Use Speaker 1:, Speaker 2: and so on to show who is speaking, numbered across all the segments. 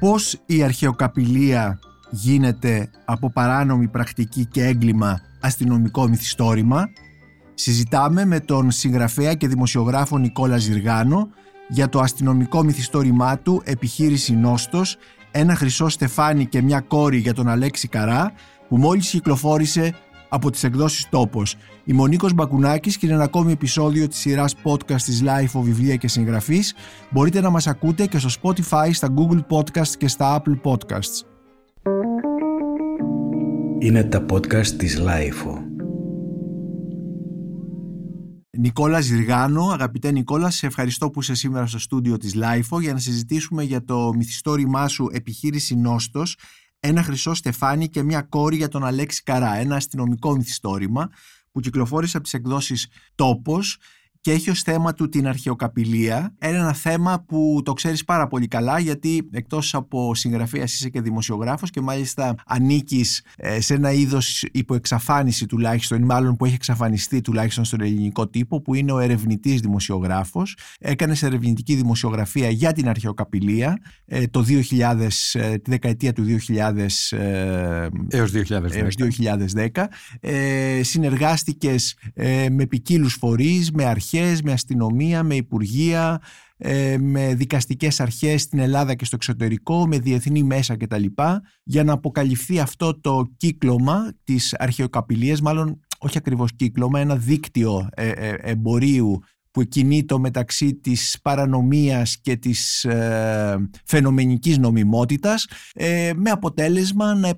Speaker 1: πώς η αρχαιοκαπηλεία γίνεται από παράνομη πρακτική και έγκλημα αστυνομικό μυθιστόρημα; Συζητάμε με τον συγγραφέα και δημοσιογράφο Νικόλα Ζυργάνο για το αστυνομικό μυθιστόρημά του «Επιχείρηση Νόστος», ένα χρυσό στεφάνι και μια κόρη για τον Αλέξη Καρά που μόλις κυκλοφόρησε από τις εκδόσεις Τόπος. Η Μονίκος Μπακουνάκης και είναι ένα ακόμη επεισόδιο της σειράς podcast της Life of Βιβλία και Συγγραφής. Μπορείτε να μας ακούτε και στο Spotify, στα Google Podcasts και στα Apple Podcasts.
Speaker 2: Είναι τα podcast της Life.
Speaker 1: Νικόλα Ζηργάνο, αγαπητέ Νικόλα, σε ευχαριστώ που είσαι σήμερα στο στούντιο της Life για να συζητήσουμε για το μυθιστόρημά σου «Επιχείρηση Νόστος», ένα χρυσό στεφάνι και μια κόρη για τον Αλέξη Καρά, ένα αστυνομικό μυθιστόρημα που κυκλοφόρησε από τις εκδόσεις «Τόπος» και έχει ως θέμα του την αρχαιοκαπηλεία. Είναι ένα θέμα που το ξέρεις πάρα πολύ καλά γιατί εκτός από συγγραφέας είσαι και δημοσιογράφος και μάλιστα ανήκεις ε, σε ένα είδος υποεξαφάνιση τουλάχιστον ή μάλλον που έχει εξαφανιστεί τουλάχιστον στον ελληνικό τύπο που είναι ο ερευνητής δημοσιογράφος. Έκανες ερευνητική δημοσιογραφία για την αρχαιοκαπηλεία ε, το 2000, ε, τη δεκαετία του 2000
Speaker 3: έως 2010.
Speaker 1: Έως 2010. συνεργάστηκες με ποικίλους φορείς, με αρχές με αστυνομία, με υπουργεία, ε, με δικαστικές αρχές στην Ελλάδα και στο εξωτερικό, με διεθνή μέσα κτλ. για να αποκαλυφθεί αυτό το κύκλωμα της αρχαιοκαπηλείας, μάλλον όχι ακριβώς κύκλωμα, ένα δίκτυο ε, ε, εμπορίου που κινείται μεταξύ της παρανομίας και της ε, φαινομενικής νομιμότητας ε, με αποτέλεσμα να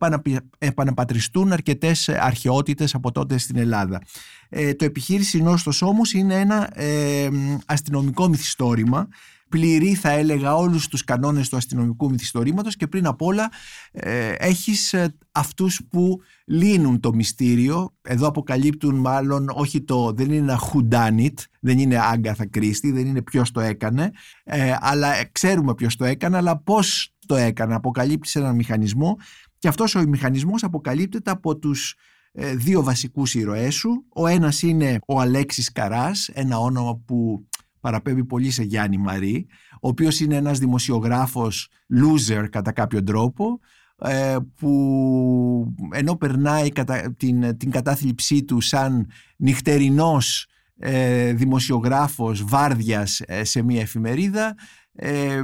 Speaker 1: επαναπατριστούν αρκετές αρχαιότητες από τότε στην Ελλάδα. Ε, το επιχείρηση Νόστος όμως είναι ένα ε, αστυνομικό μυθιστόρημα πληρεί θα έλεγα όλους τους κανόνες του αστυνομικού μυθιστορήματος και πριν απ' όλα ε, έχεις ε, αυτούς που λύνουν το μυστήριο. Εδώ αποκαλύπτουν μάλλον όχι το δεν είναι ένα who done it δεν είναι Άγκαθα Κρίστη δεν είναι ποιος το έκανε ε, αλλά ξέρουμε ποιος το έκανε αλλά πώς το έκανε. Αποκαλύπτει έναν μηχανισμό και αυτός ο μηχανισμός αποκαλύπτεται από τους ε, δύο βασικούς ήρωές σου. Ο ένας είναι ο Αλέξης Καράς ένα όνομα που παραπέμπει πολύ σε Γιάννη Μαρή, ο οποίος είναι ένας δημοσιογράφος loser κατά κάποιο τρόπο, ε, που ενώ περνάει την, την κατάθλιψή του σαν νυχτερινός ε, δημοσιογράφος βάρδιας ε, σε μια εφημερίδα, ε,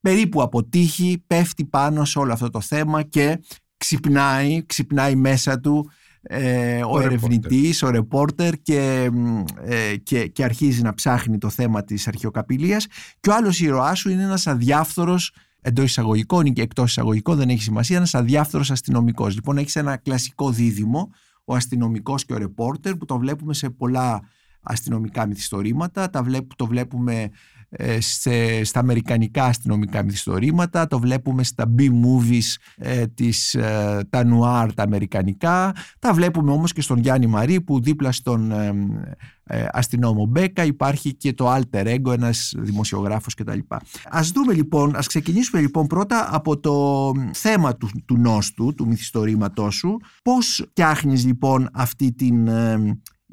Speaker 1: περίπου αποτύχει, πέφτει πάνω σε όλο αυτό το θέμα και ξυπνάει, ξυπνάει μέσα του ε, ο, ο ερευνητής, ο ρεπόρτερ και, ε, και, και αρχίζει να ψάχνει το θέμα της αρχαιοκαπηλείας και ο άλλος ήρωάς σου είναι ένας αδιάφθορος εντός εισαγωγικών ή και εκτός εισαγωγικών δεν έχει σημασία, ένας αδιάφθορος αστυνομικός. Λοιπόν έχεις ένα κλασικό δίδυμο, ο αστυνομικός και ο ρεπόρτερ που το βλέπουμε σε πολλά αστυνομικά μυθιστορήματα, τα το βλέπουμε ε, σε, στα αμερικανικά αστυνομικά μυθιστορήματα, το βλέπουμε στα B-movies ε, της, ε, τα νουάρ τα αμερικανικά, τα βλέπουμε όμως και στον Γιάννη Μαρή που δίπλα στον ε, ε, αστυνόμο Μπέκα υπάρχει και το alter ego, ένας δημοσιογράφος κτλ. Ας δούμε λοιπόν, ας ξεκινήσουμε λοιπόν πρώτα από το θέμα του, του νόστου, του μυθιστορήματός σου, πώς φτιάχνεις λοιπόν αυτή την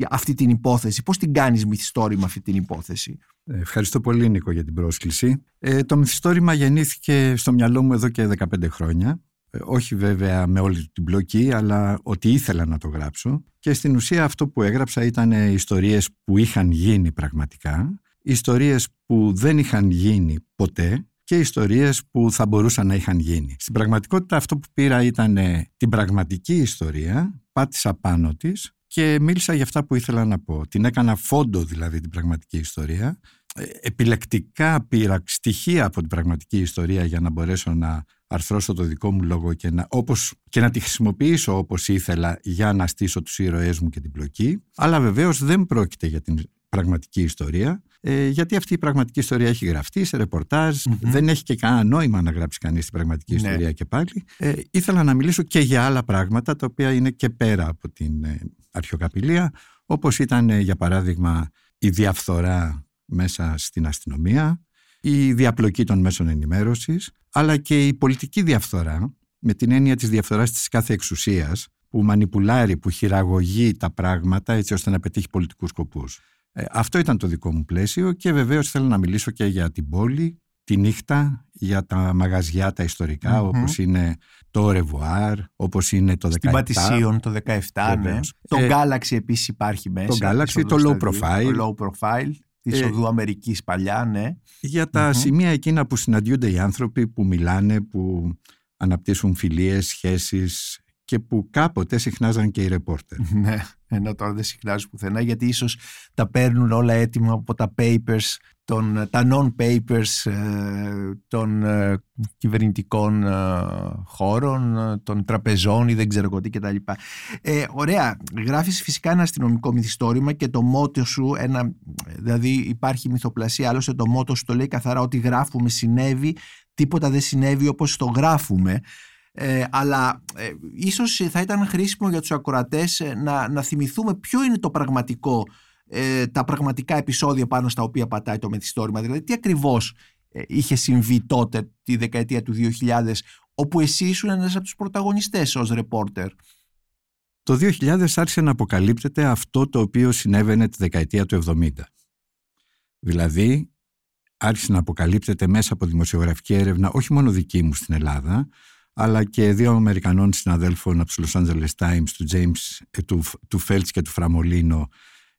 Speaker 1: αυτή την υπόθεση. Πώς την κάνεις μυθιστόρημα αυτή την υπόθεση;
Speaker 3: Ευχαριστώ πολύ Νίκο για την πρόσκληση. Ε, το μυθιστόρημα γεννήθηκε στο μυαλό μου εδώ και 15 χρόνια. Ε, όχι βέβαια με όλη την πλοκή, αλλά ότι ήθελα να το γράψω. Και στην ουσία αυτό που έγραψα ήταν ιστορίες που είχαν γίνει πραγματικά, ιστορίες που δεν είχαν γίνει ποτέ και ιστορίες που θα μπορούσαν να είχαν γίνει. Στην πραγματικότητα αυτό που πήρα ήταν την πραγματική ιστορία, πάτησα πάνω της και μίλησα για αυτά που ήθελα να πω. Την έκανα φόντο δηλαδή την πραγματική ιστορία. Ε, επιλεκτικά πήρα στοιχεία από την πραγματική ιστορία για να μπορέσω να αρθρώσω το δικό μου λόγο και να, όπως, και να τη χρησιμοποιήσω όπως ήθελα για να στήσω τους ήρωές μου και την πλοκή. Αλλά βεβαίως δεν πρόκειται για την πραγματική ιστορία, ε, γιατί αυτή η πραγματική ιστορία έχει γραφτεί σε ρεπορταζ δεν έχει και κανένα νόημα να γράψει κανείς την πραγματική ναι. ιστορία και πάλι. Ε, ήθελα να μιλήσω και για άλλα πράγματα, τα οποία είναι και πέρα από την ε, αρχαιοκαπηλεία, όπως ήταν ε, για παράδειγμα η διαφθορά μέσα στην αστυνομία, η διαπλοκή των μέσων ενημέρωσης, αλλά και η πολιτική διαφθορά, με την έννοια της διαφθοράς της κάθε εξουσίας, που μανιπουλάρει, που χειραγωγεί τα πράγματα έτσι ώστε να πετύχει πολιτικούς σκοπούς. Ε, αυτό ήταν το δικό μου πλαίσιο και βεβαίως θέλω να μιλήσω και για την πόλη, τη νύχτα για τα μαγαζιά τα ιστορικα όπως είναι το Revoir, όπως είναι το 17.
Speaker 1: Στην Πατησίων το 17, ναι. Το ε, Galaxy επίσης υπάρχει μέσα.
Speaker 3: Το Galaxy, το Low Profile.
Speaker 1: Το Low Profile της ε, οδού Αμερικής παλιά, ναι.
Speaker 3: Για τα σημεία εκείνα που συναντιούνται οι άνθρωποι που μιλάνε, που αναπτύσσουν φιλίες, σχέσεις και που κάποτε συχνάζαν και οι ρεπόρτερ.
Speaker 1: Ναι, ενώ τώρα δεν συχνάζουν πουθενά γιατί ίσως τα παίρνουν όλα έτοιμα από τα papers, των, τα non-papers ε, των ε, κυβερνητικών ε, χώρων, των τραπεζών ή δεν ξέρω εγώ τι κτλ. Ε, ωραία, γράφεις φυσικά ένα αστυνομικό μυθιστόρημα και το μότο σου, ένα, δηλαδή υπάρχει μυθοπλασία, άλλωστε το μότο σου το λέει καθαρά ότι γράφουμε συνέβη, τίποτα δεν συνέβη όπως το γράφουμε. Ε, αλλά ε, ίσως θα ήταν χρήσιμο για τους ακροατές ε, να, να θυμηθούμε ποιο είναι το πραγματικό, ε, τα πραγματικά επεισόδια πάνω στα οποία πατάει το μεθυστόρημα. Δηλαδή τι ακριβώς ε, είχε συμβεί τότε τη δεκαετία του 2000 όπου εσύ ήσουν ένας από τους πρωταγωνιστές ως ρεπόρτερ;
Speaker 3: Το 2000 άρχισε να αποκαλύπτεται αυτό το οποίο συνέβαινε τη δεκαετία του 70. Δηλαδή άρχισε να αποκαλύπτεται μέσα από δημοσιογραφική έρευνα όχι μόνο δική μου στην Ελλάδα αλλά και δύο Αμερικανών συναδέλφων από τους Los Angeles Times, του James, ε, του, του Feltz και του Φραμολίνο,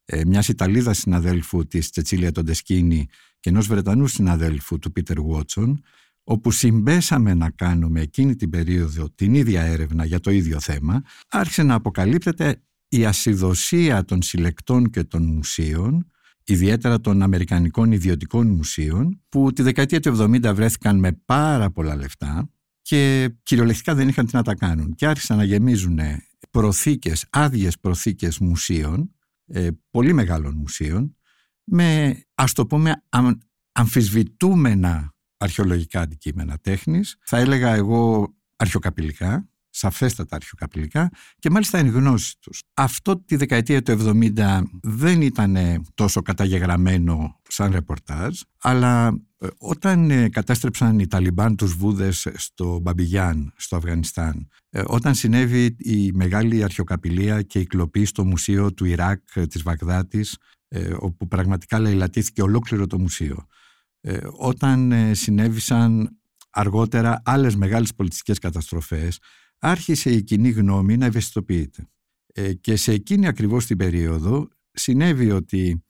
Speaker 3: ε, μιας Ιταλίδας συναδέλφου της Τσετσίλια Τοντεσκίνη και ενός Βρετανού συναδέλφου του Πίτερ Βότσον, όπου συμπέσαμε να κάνουμε εκείνη την περίοδο την ίδια έρευνα για το ίδιο θέμα, άρχισε να αποκαλύπτεται η ασυδοσία των συλλεκτών και των μουσείων, ιδιαίτερα των Αμερικανικών ιδιωτικών μουσείων, που τη δεκαετία του 70 βρέθηκαν με πάρα πολλά λεφτά, και κυριολεκτικά δεν είχαν τι να τα κάνουν. Και άρχισαν να γεμίζουν προθήκες, άδειες προθήκες μουσείων, ε, πολύ μεγάλων μουσείων, με ας το πούμε αμφισβητούμενα αρχαιολογικά αντικείμενα τέχνης, θα έλεγα εγώ αρχαιοκαπηλικά, σαφέστατα αρχαιοκαπηλικά και μάλιστα εν γνώση τους. Αυτό τη δεκαετία του 70 δεν ήταν τόσο καταγεγραμμένο σαν ρεπορτάζ, αλλά ε, όταν ε, κατέστρεψαν οι Ταλιμπάν τους βούδες στο Μπαμπιγιάν, στο Αφγανιστάν, ε, όταν συνέβη η μεγάλη αρχαιοκαπηλεία και η κλοπή στο μουσείο του Ιράκ της Βαγδάτης, όπου πραγματικά λαιλατήθηκε ολόκληρο το μουσείο, όταν συνέβησαν αργότερα άλλες μεγάλες πολιτιστικές καταστροφές, άρχισε η κοινή γνώμη να ευαισθητοποιείται. Και σε εκείνη ακριβώς την περίοδο συνέβη ότι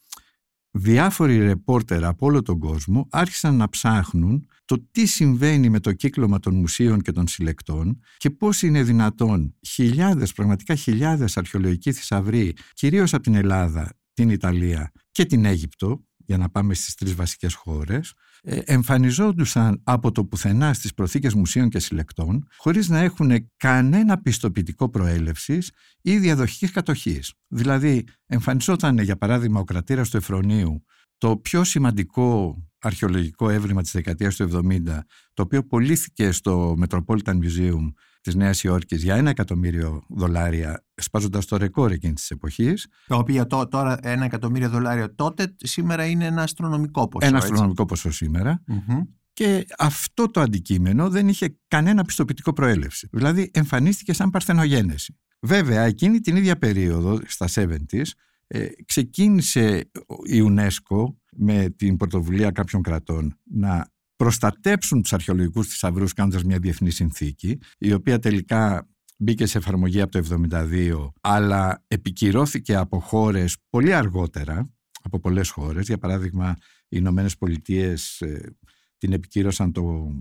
Speaker 3: διάφοροι ρεπόρτερ από όλο τον κόσμο άρχισαν να ψάχνουν το τι συμβαίνει με το κύκλωμα των μουσείων και των συλλεκτών και πώς είναι δυνατόν χιλιάδες, πραγματικά χιλιάδες αρχαιολογικοί θησαυροί, κυρίως από την Ελλάδα, την Ιταλία και την Αίγυπτο, για να πάμε στις τρεις βασικές χώρες, ε, εμφανιζόντουσαν από το πουθενά στις προθήκες μουσείων και συλλεκτών χωρίς να έχουν κανένα πιστοποιητικό προέλευσης ή διαδοχικής κατοχής. Δηλαδή εμφανιζόταν για παράδειγμα ο κρατήρας του Εφρονίου το πιο σημαντικό αρχαιολογικό έβριμα της δεκαετίας του 70 το οποίο πωλήθηκε στο Metropolitan Museum της Νέας Υόρκης για ένα εκατομμύριο δολάρια σπάζοντας το ρεκόρ εκείνης της εποχής.
Speaker 1: Το οποίο τώρα ένα εκατομμύριο δολάρια τότε σήμερα είναι ένα αστρονομικό ποσό.
Speaker 3: Ένα αστρονομικό ποσό Και αυτό το αντικείμενο δεν είχε κανένα πιστοποιητικό προέλευση. Δηλαδή εμφανίστηκε σαν παρθενογένεση. Βέβαια, εκείνη την ίδια περίοδο, στα 70s, ε, ξεκίνησε η UNESCO με την πρωτοβουλία κάποιων κρατών να προστατέψουν τους αρχαιολογικούς θησαυρούς κάνοντας μια διεθνή συνθήκη, η οποία τελικά μπήκε σε εφαρμογή από το 1972, αλλά επικυρώθηκε από χώρες πολύ αργότερα, από πολλές χώρες. Για παράδειγμα, οι Ηνωμένες Πολιτείες ε, την επικύρωσαν το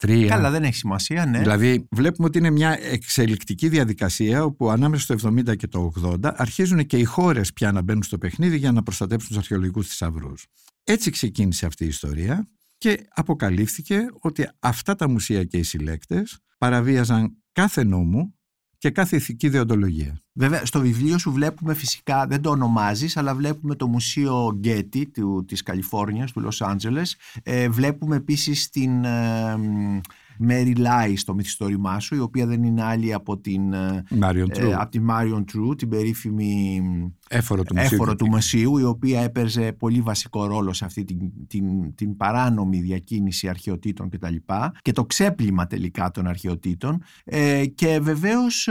Speaker 3: 83.
Speaker 1: Καλά, δεν έχει σημασία, ναι.
Speaker 3: Δηλαδή, βλέπουμε ότι είναι μια εξελικτική διαδικασία όπου ανάμεσα στο 70 και το 80 αρχίζουν και οι χώρες πια να μπαίνουν στο παιχνίδι για να προστατέψουν τους αρχαιολογικούς θησαυρούς. Έτσι ξεκίνησε αυτή η ιστορία και αποκαλύφθηκε ότι αυτά τα μουσεία και οι συλλέκτες παραβίαζαν κάθε νόμο και κάθε ηθική διοντολογία.
Speaker 1: Βέβαια, στο βιβλίο σου βλέπουμε φυσικά, δεν το ονομάζεις, αλλά βλέπουμε το Μουσείο Γκέτι του, της Καλιφόρνιας, του Λος Άντζελες. Ε, βλέπουμε επίσης την ε, Mary Lai στο μυθιστόρημά σου, η οποία δεν είναι άλλη από την
Speaker 3: Marion
Speaker 1: ε, από την Marion True, την περίφημη
Speaker 3: έφορο του μουσείου,
Speaker 1: έφορο του μουσείου η οποία έπαιζε πολύ βασικό ρόλο σε αυτή την, την, την παράνομη διακίνηση αρχαιοτήτων κτλ. Και, και το ξέπλυμα τελικά των αρχαιοτήτων ε, και βεβαίως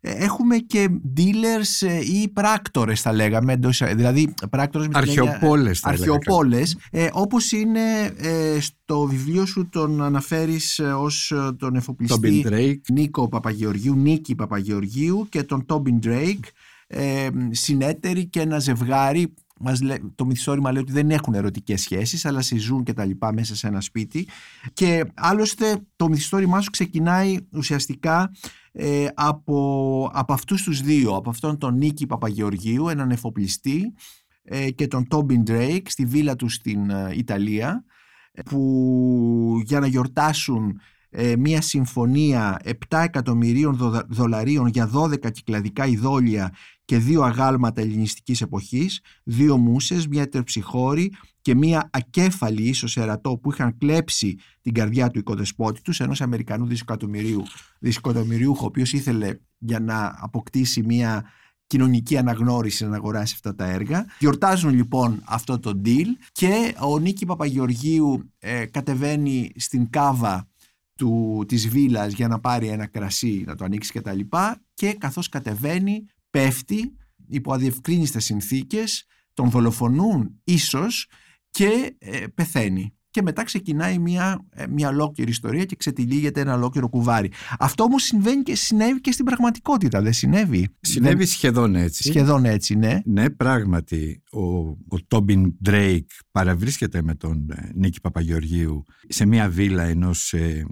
Speaker 1: ε, έχουμε και dealers ε, ή πράκτορες θα λέγαμε δηλαδή πράκτορες με
Speaker 3: αρχαιοπόλες,
Speaker 1: θα αρχαιοπόλες. ε, όπως είναι ε, στο βιβλίο σου τον αναφέρεις ως τον εφοπλιστή Νίκο Παπαγεωργίου Νίκη Παπαγεωργίου και τον Τόμπιν Drake ε, συνέτεροι και ένα ζευγάρι. Μας το μυθιστόρημα λέει ότι δεν έχουν ερωτικές σχέσεις αλλά συζούν και τα λοιπά μέσα σε ένα σπίτι. Και άλλωστε το μυθιστόρημά σου ξεκινάει ουσιαστικά ε, από, από αυτούς τους δύο από αυτόν τον Νίκη Παπαγεωργίου έναν εφοπλιστή ε, και τον Τόμπιν Drake στη βίλα τους στην ε, Ιταλία που για να γιορτάσουν ε, μια συμφωνία 7 εκατομμυρίων δολαρίων για 12 κυκλαδικά ειδόλια και δύο αγάλματα ελληνιστικής εποχής, δύο μουσες, μια τερψυχώρη και μια ακέφαλη ίσως ερατό που είχαν κλέψει την καρδιά του οικοδεσπότη τους, ενός Αμερικανού δισεκατομμυρίου, δισεκατομμυριούχο, ο οποίος ήθελε για να αποκτήσει μια κοινωνική αναγνώριση να αγοράσει αυτά τα έργα. Γιορτάζουν λοιπόν αυτό το deal και ο Νίκη Παπαγεωργίου ε, κατεβαίνει στην κάβα του, της βίλας για να πάρει ένα κρασί να το ανοίξει και τα λοιπά και καθώς κατεβαίνει πέφτει υπό αδιευκρίνιστες συνθήκες τον δολοφονούν ίσως και ε, πεθαίνει και μετά ξεκινάει μια, ε, μια ολόκληρη ιστορία και ξετυλίγεται ένα ολόκληρο κουβάρι. Αυτό όμως συμβαίνει και συνέβη και στην πραγματικότητα, δεν συνέβη;
Speaker 3: Συνέβη σχεδόν έτσι.
Speaker 1: Σχεδόν έτσι, ναι.
Speaker 3: Ναι, πράγματι. Ο, ο Τόμπιν Ντρέικ παραβρίσκεται με τον ε, Νίκη Παπαγεωργίου σε μια βίλα ενός ε,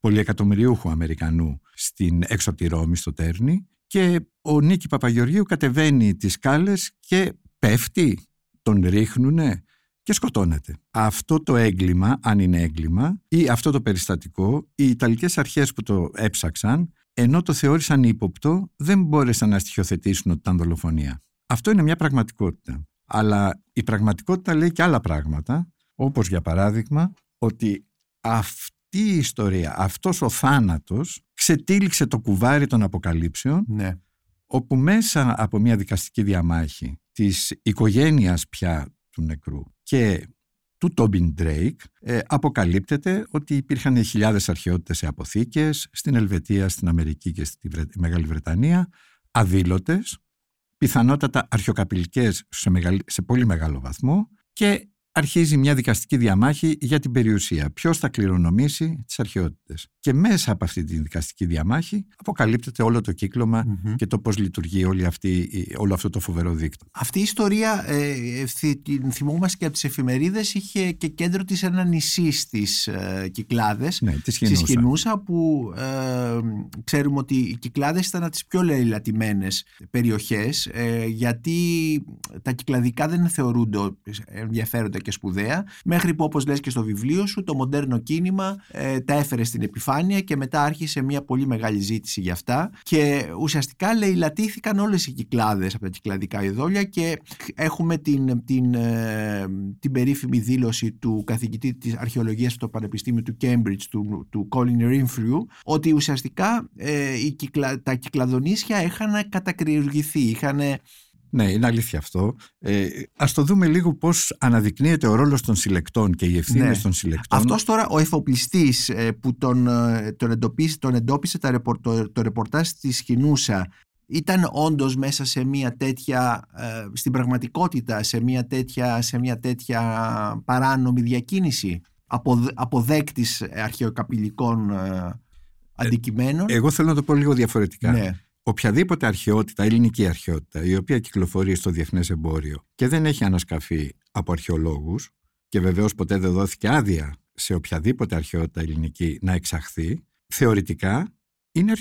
Speaker 3: πολυεκατομμυριούχου Αμερικανού στην έξω από τη Ρώμη, στο Τέρνη και ο Νίκη Παπαγεωργίου κατεβαίνει τις σκάλες και πέφτει, τον ρίχνουνε και σκοτώνεται. Αυτό το έγκλημα, αν είναι έγκλημα, ή αυτό το περιστατικό, οι Ιταλικές αρχές που το έψαξαν, ενώ το θεώρησαν ύποπτο, δεν μπόρεσαν να στοιχειοθετήσουν ότι ήταν δολοφονία. Αυτό είναι μια πραγματικότητα. Αλλά η πραγματικότητα λέει και άλλα πράγματα, όπως για παράδειγμα ότι αυτή η ιστορία, αυτός ο θάνατος ξετύλιξε το κουβάρι των αποκαλύψεων
Speaker 1: ναι.
Speaker 3: όπου μέσα από μια δικαστική διαμάχη της οικογένειας πια του νεκρού και του Τόμπιν Ντρέικ ε, αποκαλύπτεται ότι υπήρχαν χιλιάδες αρχαιότητες σε αποθήκες στην Ελβετία, στην Αμερική και στη Μεγάλη Βρετανία αδήλωτες, πιθανότατα αρχαιοκαπηλικές σε, σε πολύ μεγάλο βαθμό και αρχίζει μια δικαστική διαμάχη για την περιουσία. Ποιος θα κληρονομήσει τις αρχαιότητες. Και μέσα από αυτή τη δικαστική διαμάχη αποκαλύπτεται όλο το κυκλωμα και το πώς λειτουργεί όλη αυτή, όλο αυτό το φοβερό δίκτυο.
Speaker 1: Αυτή η ιστορία, ε, την θυμόμαστε και από τις εφημερίδες, είχε και κέντρο της ένα νησί στις ε, Κυκλάδες.
Speaker 3: Ναι, τη Σχοινούσα.
Speaker 1: που ε, ξέρουμε ότι οι Κυκλάδες ήταν από τις πιο λαιλατημένες περιοχές, ε, γιατί τα κυκλαδικά δεν θεωρούνται ενδιαφέροντα και σπουδαία, μέχρι που όπως λες και στο βιβλίο σου το μοντέρνο κίνημα ε, τα έφερε στην επιφάνεια και μετά άρχισε μια πολύ μεγάλη ζήτηση για αυτά. Και ουσιαστικά λαιλατήθηκαν όλες οι κυκλάδες από τα κυκλαδικά ειδόλια και έχουμε την, την, ε, την περίφημη δήλωση του καθηγητή της αρχαιολογίας στο Πανεπιστήμιο του Cambridge, του, του Colin Rinfrew, ότι ουσιαστικά ε, οι κυκλα, τα κυκλαδονίσια είχαν κατακριουργηθεί, είχαν
Speaker 3: ναι, είναι αλήθεια αυτό. Ε, ας το δούμε λίγο πώς αναδεικνύεται ο ρόλος των συλλεκτών και οι ευθύνες ναι. των συλλεκτών.
Speaker 1: Αυτός τώρα ο εφοπλιστής ε, που τον, ε, τον, εντοπίσε, τον εντόπισε τα το, το ρεπορτάζ στη Σκηνούσα ήταν όντως μέσα σε μια τέτοια, ε, στην πραγματικότητα, σε μια τέτοια, σε μια τέτοια παράνομη διακίνηση απο, αποδέκτης αρχαιοκαπηλικών αντικειμένων;
Speaker 3: εγώ θέλω να το πω λίγο διαφορετικά. Ναι οποιαδήποτε αρχαιότητα, ελληνική αρχαιότητα, η οποία κυκλοφορεί στο διεθνές εμπόριο και δεν έχει ανασκαφεί από αρχαιολόγους, και βεβαίως ποτέ δεν δόθηκε άδεια σε οποιαδήποτε αρχαιότητα ελληνική να εξαχθεί, θεωρητικά είναι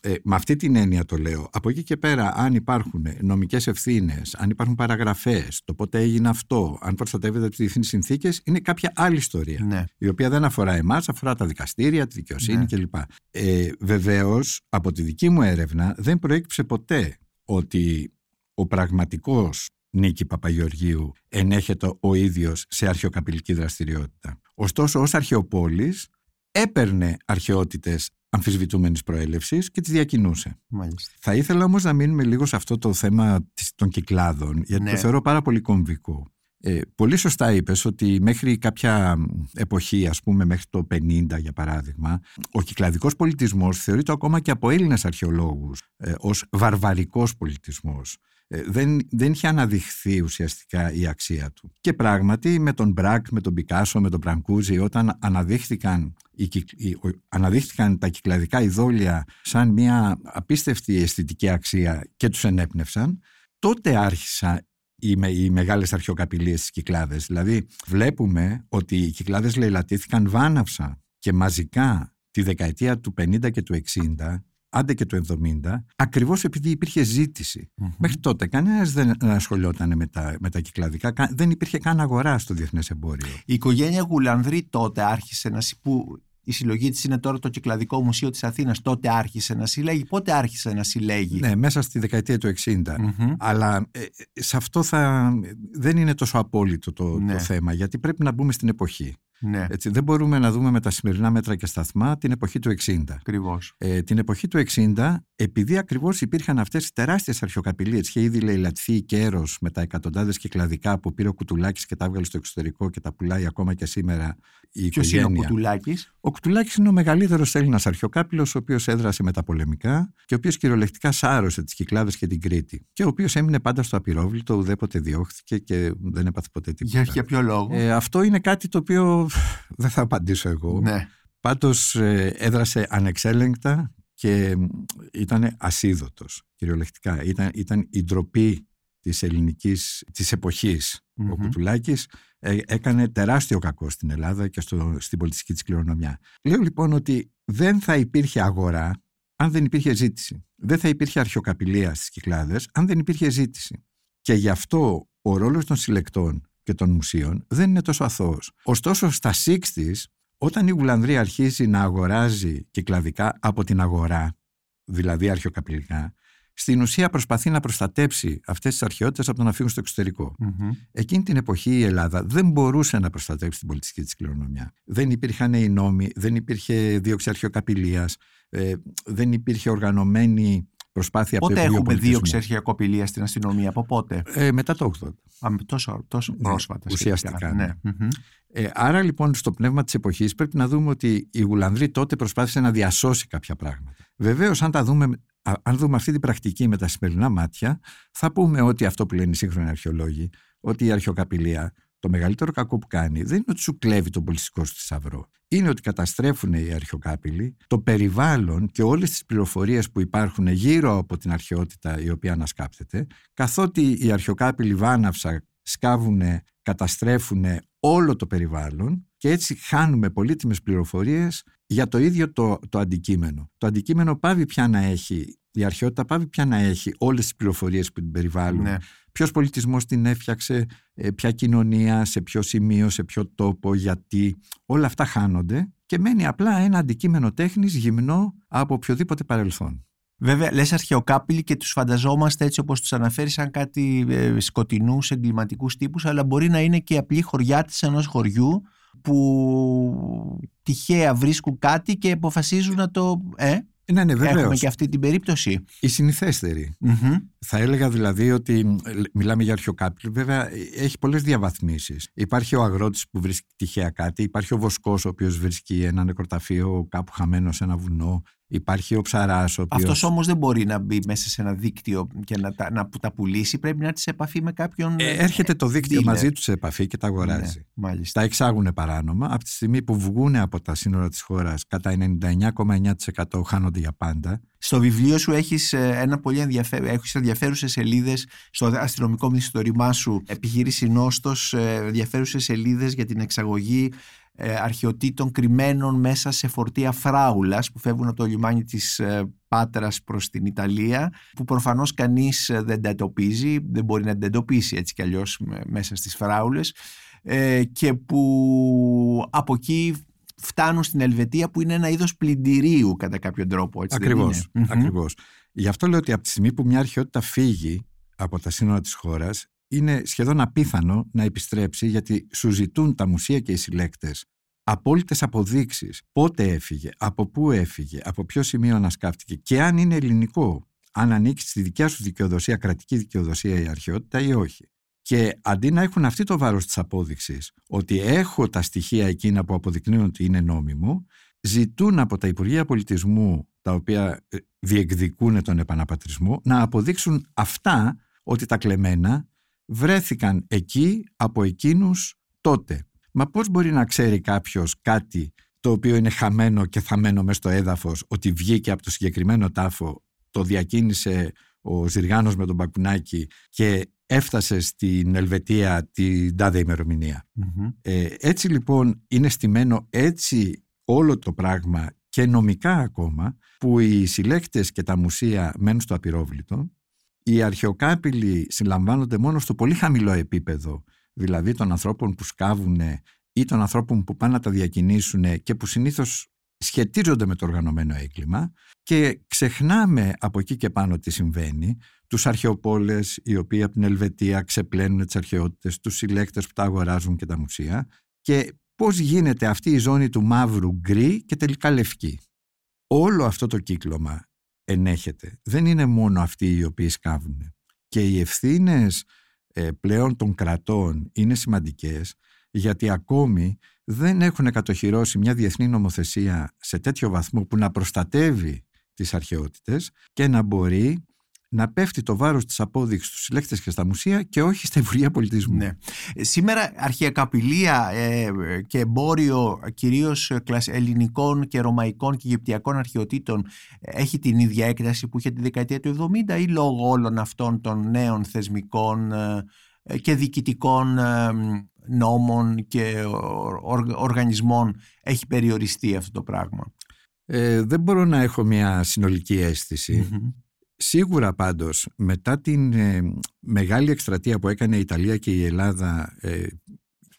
Speaker 3: ε, με αυτή την έννοια το λέω. Από εκεί και πέρα, αν υπάρχουν νομικές ευθύνες, αν υπάρχουν παραγραφές, το πότε έγινε αυτό, αν προστατεύεται τις διεθνείς συνθήκες, είναι κάποια άλλη ιστορία.
Speaker 1: Ναι.
Speaker 3: Η οποία δεν αφορά εμάς, αφορά τα δικαστήρια, τη δικαιοσύνη ναι. κλπ. Ε, Βεβαίως, από τη δική μου έρευνα, δεν προέκυψε ποτέ ότι ο πραγματικός Νίκη Παπαγεωργίου ενέχεται ο ίδιος σε αρχαιοκαπηλική δραστηριότητα. Ωστόσο, ως αρχαιοπόλης έπαιρνε αρχαιότητες αμφισβητούμενης προέλευσης και τις διακινούσε.
Speaker 1: Μάλιστα.
Speaker 3: Θα ήθελα όμως να μείνουμε λίγο σε αυτό το θέμα της- των κυκλάδων, γιατί
Speaker 1: Ναι.
Speaker 3: το θεωρώ πάρα πολύ κομβικό. Ε, πολύ σωστά είπες ότι μέχρι κάποια εποχή, ας πούμε μέχρι το 50 για παράδειγμα, ο κυκλαδικός πολιτισμός θεωρείται ακόμα και από Έλληνες αρχαιολόγους ε, ως βαρβαρικός πολιτισμός. Ε, δεν, δεν είχε αναδειχθεί ουσιαστικά η αξία του. Και πράγματι με τον Μπρακ, με τον Πικάσο, με τον Μπρανκούζη όταν αναδείχθηκαν, οι, κυκ- οι- ο- αναδείχθηκαν τα κυκλαδικά ειδόλια σαν μια απίστευτη αισθητική αξία και τους ενέπνευσαν, τότε άρχισαν οι, με, οι μεγάλες αρχαιοκαπηλίες στις Κυκλάδες. Δηλαδή βλέπουμε ότι οι Κυκλάδες λαιλατήθηκαν βάναυσα και μαζικά τη δεκαετία του 50 και του 60 άντε και του 70, ακριβώς επειδή υπήρχε ζήτηση. Μέχρι τότε κανένας δεν ασχολιόταν με τα, με τα κυκλαδικά, κα- δεν υπήρχε καν αγορά στο διεθνές εμπόριο.
Speaker 1: Η οικογένεια Γουλανδρή τότε άρχισε να συ- που η συλλογή της είναι τώρα το Κυκλαδικό Μουσείο της Αθήνας τότε άρχισε να συλλέγει πότε άρχισε να συλλέγει;
Speaker 3: Ναι, μέσα στη δεκαετία του 60.
Speaker 1: Μμμ.
Speaker 3: Αλλά ε, ε, σε αυτό θα, δεν είναι τόσο απόλυτο το,
Speaker 1: Ναι.
Speaker 3: το θέμα, γιατί πρέπει να μπούμε στην εποχή.
Speaker 1: Ναι
Speaker 3: Έτσι, δεν μπορούμε να δούμε με τα σημερινά μέτρα και σταθμά την εποχή του 60.
Speaker 1: ακριβώς
Speaker 3: Ε, την εποχή του 60, επειδή ακριβώς υπήρχαν αυτές οι τεράστιες αρχαιοκαπηλίες, είχε ήδη λαιλατθεί η Κέρος με τα εκατοντάδες κυκλαδικά που πήρε ο Κουτουλάκης και τα έβγαλε στο εξωτερικό και τα πουλάει ακόμα και σήμερα η
Speaker 1: Ποιος είναι ο
Speaker 3: οικογένεια.
Speaker 1: Κουτουλάκης;
Speaker 3: Ο Κουτουλάκης είναι ο μεγαλύτερος Έλληνας αρχαιοκάπηλος, ο οποίος έδρασε μεταπολεμικά και ο οποίος κυριολεκτικά σάρωσε τις Κυκλάδες και την Κρήτη. Και ο οποίος έμεινε πάντα στο απειρόβλητο, ουδέποτε διώχθηκε και δεν έπαθε ποτέ τίποτα.
Speaker 1: για, για ποιο λόγο;
Speaker 3: Ε, αυτό είναι κάτι το οποίο δεν θα απαντήσω εγώ.
Speaker 1: ναι.
Speaker 3: Πάντως ε, έδρασε ανεξέλεγκτα και ήταν ασίδωτος κυριολεκτικά. Ήταν, ήταν η ντροπή της ελληνικής, της εποχής. Ο
Speaker 1: Μμμ.
Speaker 3: Κουτουλάκης ε, έκανε τεράστιο κακό στην Ελλάδα και στο, στην πολιτιστική της κληρονομιά. Λέω λοιπόν ότι δεν θα υπήρχε αγορά αν δεν υπήρχε ζήτηση. Δεν θα υπήρχε αρχαιοκαπηλεία στις Κυκλάδες αν δεν υπήρχε ζήτηση. Και γι' αυτό ο ρόλος των συλλεκτών και των μουσείων δεν είναι τόσο αθώος. Ωστόσο στα 60's όταν η Γουλανδρία αρχίζει να αγοράζει κυκλαδικά από την αγορά, δηλαδή αρχαιοκαπηλικά, στην ουσία προσπαθεί να προστατέψει αυτές τις αρχαιότητες από το να φύγουν στο εξωτερικό.
Speaker 1: Μμμ.
Speaker 3: Εκείνη την εποχή η Ελλάδα δεν μπορούσε να προστατεύσει την πολιτιστική της κληρονομιά. Δεν υπήρχαν οι νόμοι, δεν υπήρχε δίωξη αρχαιοκαπηλείας, ε, δεν υπήρχε οργανωμένη προσπάθεια από το
Speaker 1: Πότε
Speaker 3: Υπουργείο
Speaker 1: έχουμε δύο
Speaker 3: Πολιτισμού.
Speaker 1: ξερχιακοπηλία στην αστυνομία, από πότε;
Speaker 3: Ε, μετά το 80.
Speaker 1: Α, τόσο, τόσο
Speaker 3: Ναι,
Speaker 1: πρόσφατα.
Speaker 3: ουσιαστικά,
Speaker 1: σχετικά.
Speaker 3: ναι.
Speaker 1: Μμμ.
Speaker 3: Ε, άρα λοιπόν στο πνεύμα της εποχής πρέπει να δούμε ότι η Γουλανδρή τότε προσπάθησε να διασώσει κάποια πράγματα. Βεβαίως αν, τα δούμε, α- αν δούμε αυτή την πρακτική με τα σημερινά μάτια θα πούμε ότι αυτό που λένε οι σύγχρονοι αρχαιολόγοι ότι η αρχαιοκαπηλεία το μεγαλύτερο κακό που κάνει δεν είναι ότι σου κλέβει τον πολιτιστικό σου θησαυρό. Είναι ότι καταστρέφουν οι αρχαιοκάπηλοι το περιβάλλον και όλες τις πληροφορίες που υπάρχουν γύρω από την αρχαιότητα η οποία ανασκάπτεται καθότι οι αρχαιοκάπηλοι βάναυσα σκάβουν, καταστρέφουν όλο το περιβάλλον και έτσι χάνουμε πολύτιμες πληροφορίες για το ίδιο το, το αντικείμενο. Το αντικείμενο πάβει πια να έχει, η αρχαιότητα πάβει πια να έχει όλες τις πληροφορίες που την περιβάλλουν.
Speaker 1: Ναι.
Speaker 3: Ποιος πολιτισμός την έφτιαξε, ε, ποια κοινωνία, σε ποιο σημείο, σε ποιο τόπο, γιατί. Όλα αυτά χάνονται και μένει απλά ένα αντικείμενο τέχνης γυμνό από οποιοδήποτε παρελθόν.
Speaker 1: Βέβαια, λες αρχαιοκάπηλοι και τους φανταζόμαστε έτσι όπως τους αναφέρεις, σαν κάτι ε, σκοτεινούς, εγκληματικούς τύπους, αλλά μπορεί να είναι και απλοί χωριάτε ενός χωριού που τυχαία βρίσκουν κάτι και αποφασίζουν να το. Ε,
Speaker 3: Ναι, ναι,
Speaker 1: έχουμε
Speaker 3: βεβαίως.
Speaker 1: και αυτή την περίπτωση.
Speaker 3: Η συνηθέστερη.
Speaker 1: Μμμ.
Speaker 3: Θα έλεγα δηλαδή ότι ε, μιλάμε για αρχαιοκάπηλο. Βέβαια, ε, έχει πολλές διαβαθμίσεις. Υπάρχει ο αγρότης που βρίσκει τυχαία κάτι, υπάρχει ο βοσκός ο οποίος βρίσκει ένα νεκροταφείο κάπου χαμένο σε ένα βουνό, υπάρχει ο ψαράς ο οποίο.
Speaker 1: Αυτός όμως δεν μπορεί να μπει μέσα σε ένα δίκτυο και να τα, να τα πουλήσει. Πρέπει να έρθει σε επαφή με κάποιον. ε,
Speaker 3: έρχεται το δίκτυο
Speaker 1: dealer.
Speaker 3: μαζί του σε επαφή και τα αγοράζει.
Speaker 1: Ναι, μάλιστα.
Speaker 3: Τα εξάγουν παράνομα. Από τη στιγμή που βγουν από τα σύνορα της χώρας, κατά 99,9% χάνονται για πάντα.
Speaker 1: Στο βιβλίο σου έχεις ε, ένα πολύ ενδιαφέρον, έχεις ενδιαφέρουσες σελίδες στο αστυνομικό μυθιστορημά σου επιχείρηση Νόστος, ε, ενδιαφέρουσες σελίδες για την εξαγωγή ε, αρχαιοτήτων κρυμμένων μέσα σε φορτία φράουλας που φεύγουν από το λιμάνι της ε, Πάτρας προς την Ιταλία που προφανώς κανείς ε, δεν τα εντοπίζει, δεν μπορεί να τα εντοπίσει έτσι κι αλλιώς με- μέσα στις φράουλες ε, και που από εκεί φτάνουν στην Ελβετία που είναι ένα είδος πλυντηρίου κατά κάποιο τρόπο. Έτσι δεν
Speaker 3: Ακριβώς,
Speaker 1: είναι; Μμμ.
Speaker 3: ακριβώς. Γι' αυτό λέω ότι από τη στιγμή που μια αρχαιότητα φύγει από τα σύνορα της χώρας, είναι σχεδόν απίθανο να επιστρέψει γιατί σου ζητούν τα μουσεία και οι συλλέκτες απόλυτες αποδείξεις πότε έφυγε, από πού έφυγε, από ποιο σημείο ανασκάφτηκε και αν είναι ελληνικό, αν ανήκει στη δικιά σου δικαιοδοσία, κρατική δικαιοδοσία η αρχαιότητα ή όχι. Και αντί να έχουν αυτή το βάρος της απόδειξης ότι έχω τα στοιχεία εκείνα που αποδεικνύουν ότι είναι νόμιμο, ζητούν από τα Υπουργεία Πολιτισμού τα οποία ε, διεκδικούν τον επαναπατρισμό να αποδείξουν αυτά ότι τα κλεμμένα βρέθηκαν εκεί από εκείνους τότε. Μα πώς μπορεί να ξέρει κάποιος κάτι το οποίο είναι χαμένο και θαμένο μέσα στο έδαφος ότι βγήκε από το συγκεκριμένο τάφο, το διακίνησε ο Ζυργάνος με τον Μπακουνάκη και έφτασε στην Ελβετία την τάδε Ε, έτσι λοιπόν είναι στημένο έτσι όλο το πράγμα και νομικά ακόμα που οι συλλέκτες και τα μουσεία μένουν στο απειρόβλητο. Οι αρχαιοκάπηλοι συλλαμβάνονται μόνο στο πολύ χαμηλό επίπεδο δηλαδή των ανθρώπων που σκάβουν ή των ανθρώπων που πάνε να τα διακινήσουν και που συνήθως σχετίζονται με το οργανωμένο έγκλημα και ξεχνάμε από εκεί και πάνω τι συμβαίνει τους αρχαιοπόλες οι οποίοι από την Ελβετία ξεπλένουν τις αρχαιότητες, τους συλλέκτες που τα αγοράζουν και τα μουσεία και πώς γίνεται αυτή η ζώνη του μαύρου γκρι και τελικά λευκή. Όλο αυτό το κύκλωμα ενέχεται. Δεν είναι μόνο αυτοί οι οποίοι σκάβουν. Και οι ευθύνες ε, πλέον των κρατών είναι σημαντικές γιατί ακόμη δεν έχουν κατοχυρώσει μια διεθνή νομοθεσία σε τέτοιο βαθμό που να προστατεύει τις αρχαιότητες και να μπορεί να πέφτει το βάρος της απόδειξης στους συλλέκτες και στα μουσεία και όχι στα Υπουργεία Πολιτισμού.
Speaker 1: Ναι. Σήμερα αρχαιακαπηλεία ε, και εμπόριο κυρίως ελληνικών και ρωμαϊκών και αιγυπτιακών αρχαιοτήτων έχει την ίδια έκταση που είχε τη δεκαετία του 70 ή λόγω όλων αυτών των νέων θεσμικών ε, και διοικητικών ε, νόμων και οργανισμών έχει περιοριστεί αυτό το πράγμα;
Speaker 3: Ε, δεν μπορώ να έχω μια συνολική Σίγουρα πάντως μετά την ε, μεγάλη εκστρατεία που έκανε η Ιταλία και η Ελλάδα ε,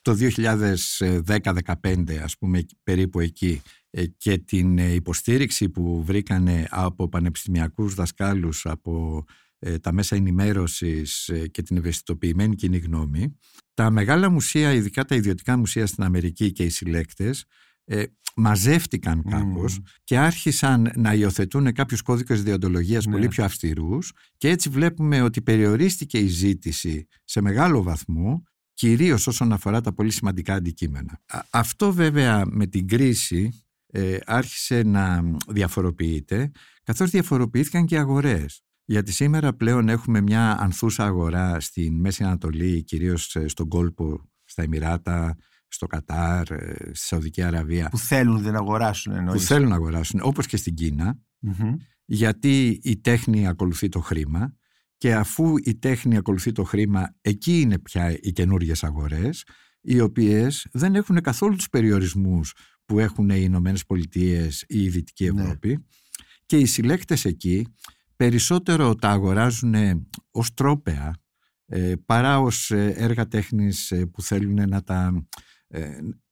Speaker 3: το 2010-2015 ας πούμε περίπου εκεί ε, και την υποστήριξη που βρήκανε από πανεπιστημιακούς δασκάλους από τα μέσα ενημέρωσης και την ευαισθητοποιημένη κοινή γνώμη τα μεγάλα μουσεία, ειδικά τα ιδιωτικά μουσεία στην Αμερική και οι συλλέκτες ε, μαζεύτηκαν κάπως και άρχισαν να υιοθετούν κάποιους κώδικες διοντολογίας πολύ ναι. πιο αυστηρούς και έτσι βλέπουμε ότι περιορίστηκε η ζήτηση σε μεγάλο βαθμό κυρίως όσον αφορά τα πολύ σημαντικά αντικείμενα. Αυτό βέβαια με την κρίση ε, άρχισε να διαφοροποιείται καθώς διαφοροποιήθηκαν και οι αγορές. Γιατί σήμερα πλέον έχουμε μια ανθούσα αγορά στην Μέση Ανατολή, κυρίως ε, στον κόλπο, στα Εμμυράτα, στο Κατάρ, ε, στη Σαουδική Αραβία.
Speaker 1: Που θέλουν να αγοράσουν εννοείς.
Speaker 3: Που θέλουν να αγοράσουν, όπως και στην κινα γιατί η τέχνη ακολουθεί το χρήμα και αφού η τέχνη ακολουθεί το χρήμα, εκεί είναι πια οι καινούριε αγορές, οι οποίες δεν έχουν καθόλου τους περιορισμούς που έχουν οι Ηνωμένες Πολιτείες ή η Δυτική ναι. Ευρώπη και οι συλλέκτες εκεί περισσότερο τα αγοράζουν ως τρόπεα ε, παρά ως ε, έργα τέχνης που θέλουν να τα ε,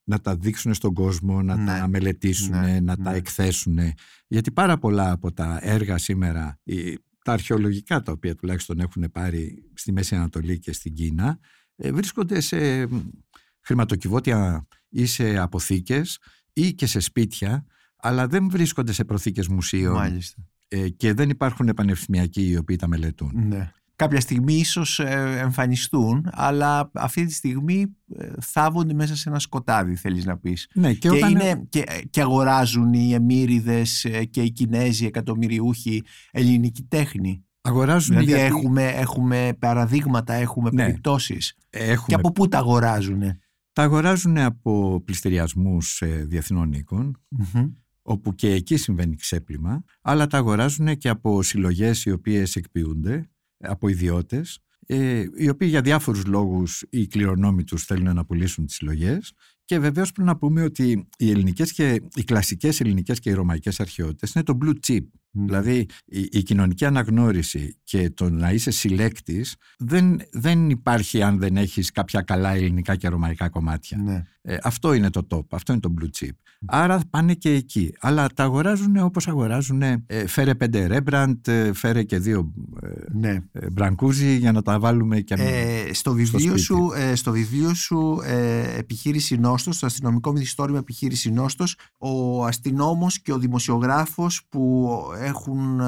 Speaker 3: να τα δείξουν στον κόσμο, να τα ναι. μελετήσουν, ναι. να τα ναι. εκθέσουν. Γιατί πάρα πολλά από τα έργα σήμερα, τα αρχαιολογικά τα οποία τουλάχιστον έχουν πάρει στη Μέση Ανατολή και στην Κίνα, ε, βρίσκονται σε χρηματοκιβώτια ή σε αποθήκες ή και σε σπίτια, αλλά δεν βρίσκονται σε προθήκες μουσείων ε, και δεν υπάρχουν πανεπιστημιακοί οι οποίοι τα μελετούν.
Speaker 1: Ναι κάποια στιγμή ίσως ε, εμφανιστούν, αλλά αυτή τη στιγμή ε, θάβονται μέσα σε ένα σκοτάδι, θέλεις να πεις.
Speaker 3: Ναι,
Speaker 1: και, και, είναι, και, και αγοράζουν οι εμμύριδες ε, και οι Κινέζοι εκατομμυριούχοι ελληνική τέχνη.
Speaker 3: Αγοράζουν
Speaker 1: δηλαδή γιατί... έχουμε, έχουμε παραδείγματα, έχουμε ναι, περιπτώσεις.
Speaker 3: Έχουμε...
Speaker 1: Και από πού τα αγοράζουν.
Speaker 3: Τα αγοράζουν από πληστηριασμούς διεθνών όπου και εκεί συμβαίνει ξέπλυμα, αλλά τα αγοράζουν και από συλλογές οι οποίες εκποιούνται από ιδιώτες, ε, οι οποίοι για διάφορους λόγους οι κληρονόμοι τους θέλουν να πουλήσουν τις συλλογές. και βεβαίως πρέπει να πούμε ότι οι, ελληνικές και, οι κλασικές ελληνικές και οι ρωμαϊκές αρχαιότητες είναι το blue chip. Δηλαδή η, η, κοινωνική αναγνώριση και το να είσαι συλλέκτης δεν, δεν υπάρχει αν δεν έχεις κάποια καλά ελληνικά και ρωμαϊκά κομμάτια.
Speaker 1: Ναι.
Speaker 3: Ε, αυτό είναι το top, αυτό είναι το blue chip. Άρα πάνε και εκεί. Αλλά τα αγοράζουν όπως αγοράζουν ε, φέρε πέντε Rembrandt, ε, φέρε και δύο ε,
Speaker 1: ναι.
Speaker 3: ε, Μπραγκούζι για να τα βάλουμε και
Speaker 1: ε, στο, βιβλίο σου, ε, στο βιβλίο σου ε, επιχείρηση Νόστος, στο αστυνομικό μυθιστόρημα επιχείρηση Νόστος, ο αστυνόμος και ο δημοσιογράφος που έχουν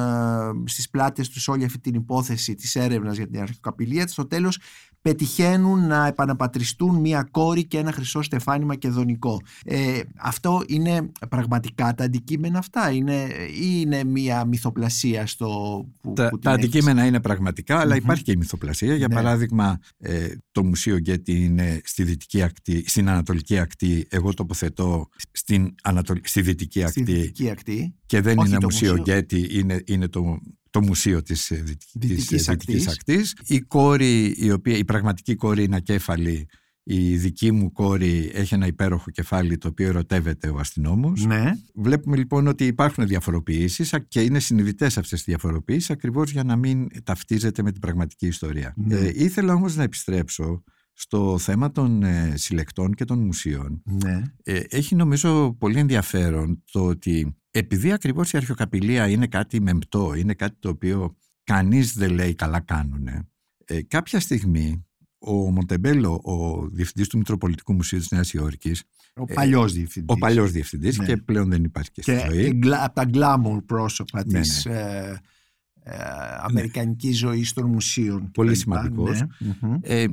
Speaker 1: στις πλάτες τους όλη αυτή την υπόθεση της έρευνας για την αρχικαπηλεία στο τέλος πετυχαίνουν να επαναπατριστούν μία κόρη και ένα χρυσό στεφάνι μακεδονικό. Ε, αυτό είναι πραγματικά τα αντικείμενα αυτά; Είναι, ή είναι μία μυθοπλασία στο που,
Speaker 3: Τα,
Speaker 1: που
Speaker 3: τα αντικείμενα είναι πραγματικά αλλά υπάρχει και η μυθοπλασία. Για
Speaker 1: Ναι.
Speaker 3: παράδειγμα ε, το Μουσείο Γκέτι είναι στη δυτική ακτή, στην ανατολική ακτή εγώ τοποθετώ στην ανατολ, στη δυτική
Speaker 1: στη
Speaker 3: ακτή
Speaker 1: δυτική ακτή.
Speaker 3: Και δεν
Speaker 1: Όχι
Speaker 3: είναι
Speaker 1: το
Speaker 3: Μουσείο
Speaker 1: μουσείο.
Speaker 3: Γκέτι είναι, είναι το, το μουσείο της ε, δυτικής,
Speaker 1: Δυτικής
Speaker 3: της, ε, δυτικής
Speaker 1: ακτής.
Speaker 3: ακτής. Η κόρη, η, οποία, η πραγματική κόρη είναι ακέφαλη, η δική μου κόρη έχει ένα υπέροχο κεφάλι το οποίο ερωτεύεται ο αστυνόμος.
Speaker 1: Ναι.
Speaker 3: Βλέπουμε λοιπόν ότι υπάρχουν διαφοροποιήσεις α- και είναι συνειδητές αυτές οι διαφοροποιήσεις ακριβώς για να μην ταυτίζεται με την πραγματική ιστορία.
Speaker 1: Ναι.
Speaker 3: Ε, ήθελα όμως να επιστρέψω στο θέμα των ε, συλλεκτών και των μουσείων.
Speaker 1: ναι.
Speaker 3: Ε, έχει νομίζω πολύ ενδιαφέρον το ότι επειδή ακριβώς η αρχαιοκαπηλεία είναι κάτι μεμπτό, είναι κάτι το οποίο κανείς δεν λέει καλά κάνουνε, ε, κάποια στιγμή ο Μοντεμπέλο, ο διευθυντής του Μητροπολιτικού Μουσείου της Νέας Υόρκης,
Speaker 1: Ο παλιός διευθυντής.
Speaker 3: ο παλιός διευθυντής
Speaker 1: Ναι.
Speaker 3: και πλέον δεν υπάρχει και στη
Speaker 1: και,
Speaker 3: ζωή.
Speaker 1: και γκλα- από τα glamour πρόσωπα
Speaker 3: Ναι,
Speaker 1: της ε, ε, αμερικανικής ζωής των μουσείων.
Speaker 3: Πολύ
Speaker 1: κτλ.
Speaker 3: σημαντικός.
Speaker 1: Ναι. Μμμ.
Speaker 3: Ε,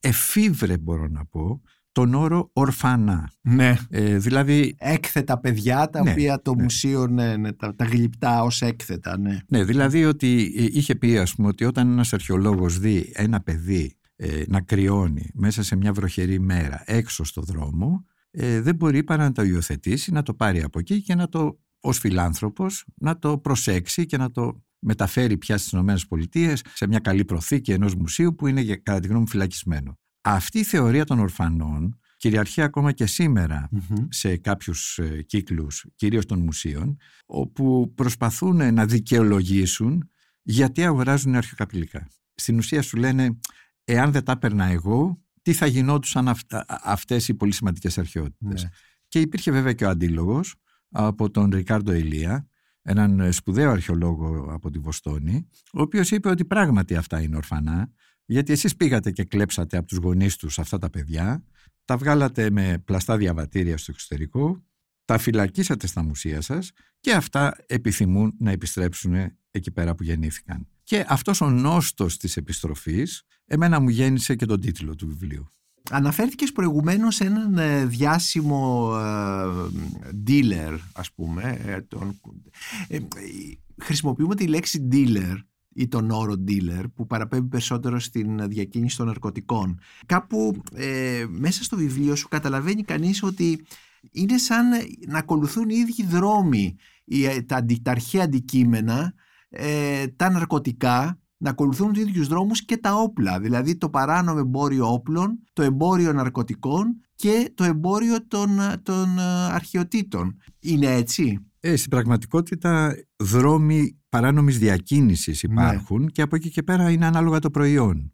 Speaker 3: εφήβρε μπορώ να πω τον όρο ορφανά.
Speaker 1: ναι.
Speaker 3: Ε, δηλαδή
Speaker 1: Έκθετα παιδιά τα
Speaker 3: Ναι,
Speaker 1: οποία το
Speaker 3: ναι.
Speaker 1: μουσείο ναι, ναι, τα, τα γλυπτά ως έκθετα. Ναι.
Speaker 3: Ναι, δηλαδή ότι ε, είχε πει ας πούμε ότι όταν ένας αρχαιολόγος δει ένα παιδί ε, να κρυώνει μέσα σε μια βροχερή μέρα έξω στο δρόμο ε, δεν μπορεί παρά να το υιοθετήσει, να το πάρει από εκεί και να το ως φιλάνθρωπος να το προσέξει και να το μεταφέρει πια στις ΗΠΑ σε μια καλή προθήκη ενός μουσείου που είναι για- κατά τη γνώμη μου φυλακισμένο. Αυτή η θεωρία των ορφανών κυριαρχεί ακόμα και σήμερα
Speaker 1: Μμμ.
Speaker 3: σε κάποιους ε, κύκλους, κυρίως των μουσείων, όπου προσπαθούν να δικαιολογήσουν γιατί αγοράζουν αρχαιοκαπηλικά. Στην ουσία σου λένε, εάν δεν τα έπαιρνα εγώ, τι θα γινόντουσαν αυτα, αυτές οι πολύ σημαντικές αρχαιότητες.
Speaker 1: Ναι.
Speaker 3: Και υπήρχε βέβαια και ο αντίλογος από τον Ρικάρντο Ηλία, έναν ε, σπουδαίο αρχαιολόγο από τη Βοστόνη, ο οποίος είπε ότι πράγματι αυτά είναι ορφανά, γιατί εσείς πήγατε και κλέψατε από τους γονείς τους αυτά τα παιδιά, τα βγάλατε με πλαστά διαβατήρια στο εξωτερικό, τα φυλακίσατε στα μουσεία σας και αυτά επιθυμούν να επιστρέψουν εκεί πέρα που γεννήθηκαν. Και αυτός ο νόστος της επιστροφής εμένα μου γέννησε και τον τίτλο του βιβλίου.
Speaker 1: Αναφέρθηκες προηγουμένως σε έναν ε, διάσημο ε, dealer, ας πούμε. ε, τον, ε, ε, χρησιμοποιούμε τη λέξη dealer ή τον όρο dealer που παραπέμπει περισσότερο στην διακίνηση των ναρκωτικών. Κάπου ε, μέσα στο βιβλίο σου καταλαβαίνει κανείς ότι είναι σαν να ακολουθούν οι ίδιοι δρόμοι οι, ε, τα, αντι- τα αρχαία αντικείμενα, ε, τα ναρκωτικά να ακολουθούν τους ίδιους δρόμους και τα όπλα, δηλαδή το παράνομο εμπόριο όπλων, το εμπόριο ναρκωτικών και το εμπόριο των, των ε, αρχαιοτήτων. Είναι έτσι;
Speaker 3: Ε, στην πραγματικότητα δρόμοι παράνομης διακίνησης υπάρχουν και από εκεί και πέρα είναι ανάλογα το προϊόν.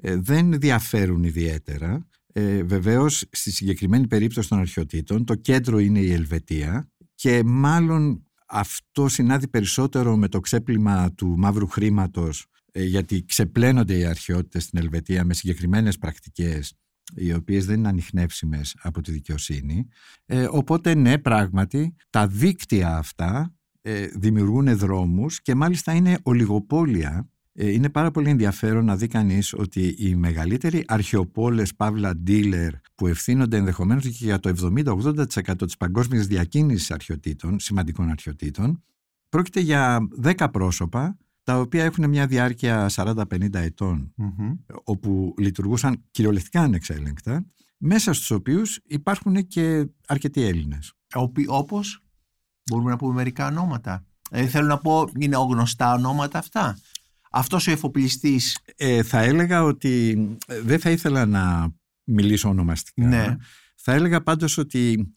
Speaker 3: Ε, δεν διαφέρουν ιδιαίτερα. Ε, βεβαίως στη συγκεκριμένη περίπτωση των αρχαιοτήτων το κέντρο είναι η Ελβετία και μάλλον αυτό συνάδει περισσότερο με το ξέπλυμα του μαύρου χρήματος ε, γιατί ξεπλένονται οι αρχαιότητες στην Ελβετία με συγκεκριμένες πρακτικές οι οποίες δεν είναι ανιχνεύσιμες από τη δικαιοσύνη. Ε, οπότε ναι, πράγματι, τα δίκτυα αυτά ε, δημιουργούν δρόμους και μάλιστα είναι ολιγοπόλια. Ε, είναι πάρα πολύ ενδιαφέρον να δει κανείς ότι οι μεγαλύτεροι αρχαιοπόλες, παύλα dealer, που ευθύνονται ενδεχομένως και για το 70-80% της παγκόσμιας διακίνησης αρχαιοτήτων, σημαντικών αρχαιοτήτων, πρόκειται για 10 πρόσωπα τα οποία έχουν μια διάρκεια 40-50 ετών όπου λειτουργούσαν κυριολεκτικά ανεξέλεγκτα, μέσα στους οποίους υπάρχουν και αρκετοί Έλληνες.
Speaker 1: Οπι- Όπως μπορούμε να πούμε μερικά ονόματα. Ε, θέλω να πω, είναι γνωστά ονόματα αυτά. Αυτός ο εφοπλιστής,
Speaker 3: Ε, θα έλεγα ότι ε, δεν θα ήθελα να μιλήσω ονομαστικά.
Speaker 1: Ναι.
Speaker 3: Θα έλεγα πάντως ότι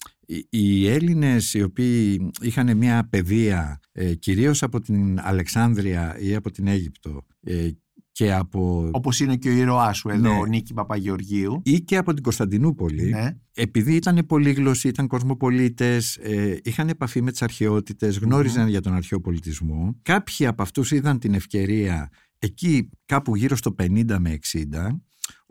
Speaker 3: οι Έλληνες οι οποίοι είχαν μια παιδεία ε, κυρίως από την Αλεξάνδρεια ή από την Αίγυπτο ε, και από...
Speaker 1: Όπως είναι και ο ήρωάς σου εδώ, ναι. ο Νίκη Παπαγεωργίου.
Speaker 3: Ή και από την Κωνσταντινούπολη.
Speaker 1: Ναι.
Speaker 3: Επειδή ήταν πολύγλωσσοι, ήταν κοσμοπολίτες, ε, είχαν επαφή με τις αρχαιότητες, για τον αρχαίο πολιτισμό. Κάποιοι από αυτούς είδαν την ευκαιρία εκεί κάπου γύρω στο 50 με 60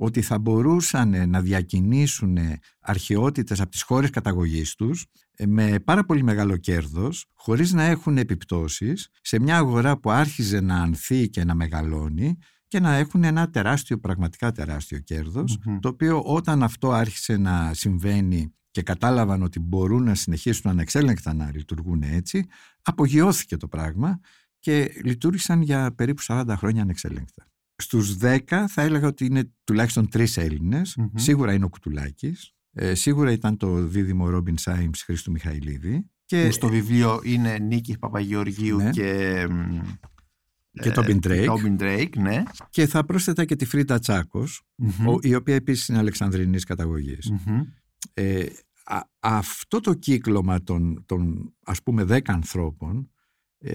Speaker 3: ότι θα μπορούσαν να διακινήσουν αρχαιότητες από τις χώρες καταγωγής τους ε, με πάρα πολύ μεγάλο κέρδος, χωρίς να έχουν επιπτώσεις σε μια αγορά που άρχιζε να ανθεί και να μεγαλώνει και να έχουν ένα τεράστιο, πραγματικά τεράστιο το οποίο όταν αυτό άρχισε να συμβαίνει και κατάλαβαν ότι μπορούν να συνεχίσουν ανεξέλεγκτα να λειτουργούν έτσι, απογειώθηκε το πράγμα και λειτουργήσαν για περίπου 40 χρόνια ανεξέλεγκτα. Στους 10 θα έλεγα ότι είναι τουλάχιστον τρεις Σίγουρα είναι ο Κουτουλάκης. Ε, σίγουρα ήταν το δίδυμο Ρόμπιν Σάιμς Χρήστου Μιχαηλίδη.
Speaker 1: Και... Που στο βιβλίο είναι Νίκης Παπαγεωργίου ναι. και...
Speaker 3: Και το
Speaker 1: Τόμπιν Drake. ναι.
Speaker 3: Και θα πρόσθετα και τη Φρίντα η οποία επίσης είναι Αλεξανδρινής Ε, αυτό το κύκλωμα των, των ας πούμε δέκα ανθρώπων ε,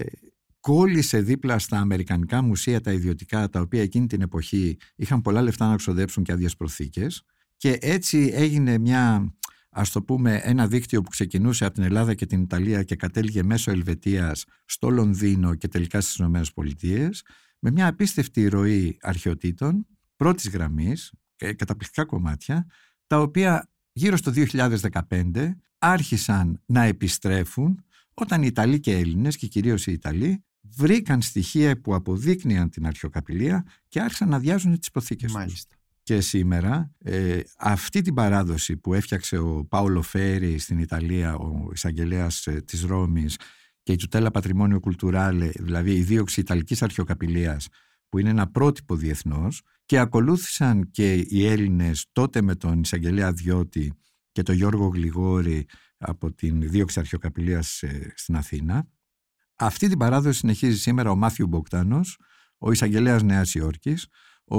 Speaker 3: κόλλησε δίπλα στα Αμερικανικά μουσεία τα ιδιωτικά, τα οποία εκείνη την εποχή είχαν πολλά λεφτά να ξοδέψουν και άδειες προθήκες. Και έτσι έγινε μια, ας το πούμε, ένα δίκτυο που ξεκινούσε από την Ελλάδα και την Ιταλία και κατέληγε μέσω Ελβετίας στο Λονδίνο και τελικά στις Ηνωμένες Πολιτείες με μια απίστευτη ροή αρχαιοτήτων πρώτης γραμμής, καταπληκτικά κομμάτια, τα οποία γύρω στο 2015 άρχισαν να επιστρέφουν όταν οι Ιταλοί και οι Έλληνες και κυρίως οι Ιταλοί βρήκαν στοιχεία που αποδείκνυαν την αρχαιοκαπηλεία και άρχισαν να διάζουν τις υποθήκες
Speaker 1: Μάλιστα.
Speaker 3: Και σήμερα ε, αυτή την παράδοση που έφτιαξε ο Πάολο Φέρι στην Ιταλία, ο εισαγγελέας ε, της Ρώμης και η Τουτέλα Πατριμόνιο Κουλτουράλε, δηλαδή η δίωξη Ιταλικής Αρχαιοκαπηλείας που είναι ένα πρότυπο διεθνώς και ακολούθησαν και οι Έλληνες τότε με τον εισαγγελέα Διώτη και τον Γιώργο Γλιγόρη από την δίωξη αρχαιοκαπηλείας ε, στην Αθήνα αυτή την παράδοση συνεχίζει σήμερα ο Μάθιου Μποκτάνος, ο εισαγγελέας Νέας Υόρκης.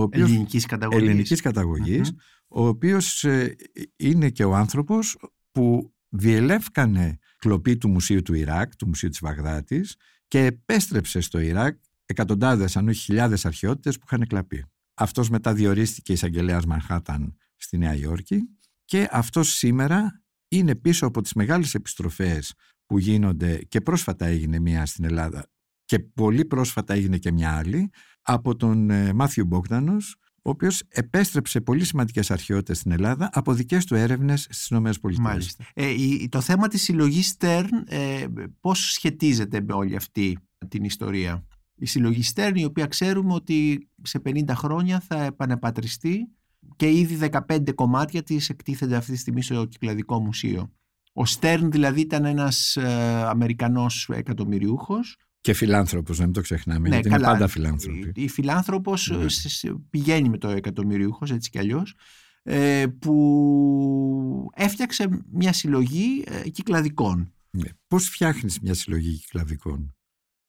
Speaker 1: Ελληνικής καταγωγής.
Speaker 3: Ελληνικής καταγωγής, ο οποίος ε, είναι και ο άνθρωπος που διελεύκανε κλοπή του Μουσείου του Ιράκ, του Μουσείου της Βαγδάτης και επέστρεψε στο Ιράκ εκατοντάδες αν όχι χιλιάδες αρχαιότητες που είχαν κλαπεί. Αυτός μετά διορίστηκε εισαγγελέας Μανχάταν στη Νέα Υόρκη και αυτός σήμερα είναι πίσω από τις μεγάλες επιστροφές που γίνονται και πρόσφατα έγινε μία στην Ελλάδα και πολύ πρόσφατα έγινε και μια άλλη από τον ε, Μάθιου Μπόκτανος ο οποίος επέστρεψε πολύ σημαντικές αρχαιότητες στην Ελλάδα από δικές του έρευνες στις ΗΠΑ.
Speaker 1: Μάλιστα. Ε, το θέμα της συλλογής Stern ε, πώς σχετίζεται με όλη αυτή την ιστορία; Η συλλογή Stern η οποία ξέρουμε ότι σε 50 χρόνια θα επανεπατριστεί και ήδη 15 κομμάτια της εκτίθενται αυτή τη στιγμή στο Κυκλαδικό Μουσείο. Ο Στέρν δηλαδή ήταν ένας ε, Αμερικανός εκατομμυριούχος.
Speaker 3: Και φιλάνθρωπος, να μην το ξεχνάμε, ναι, γιατί είναι πάντα φιλάνθρωποι.
Speaker 1: Η φιλάνθρωπος ναι. πηγαίνει με το εκατομμυριούχος, έτσι κι αλλιώς, ε, που έφτιαξε μια συλλογή ε, κυκλαδικών.
Speaker 3: Ναι. Πώς φτιάχνεις μια συλλογή κυκλαδικών;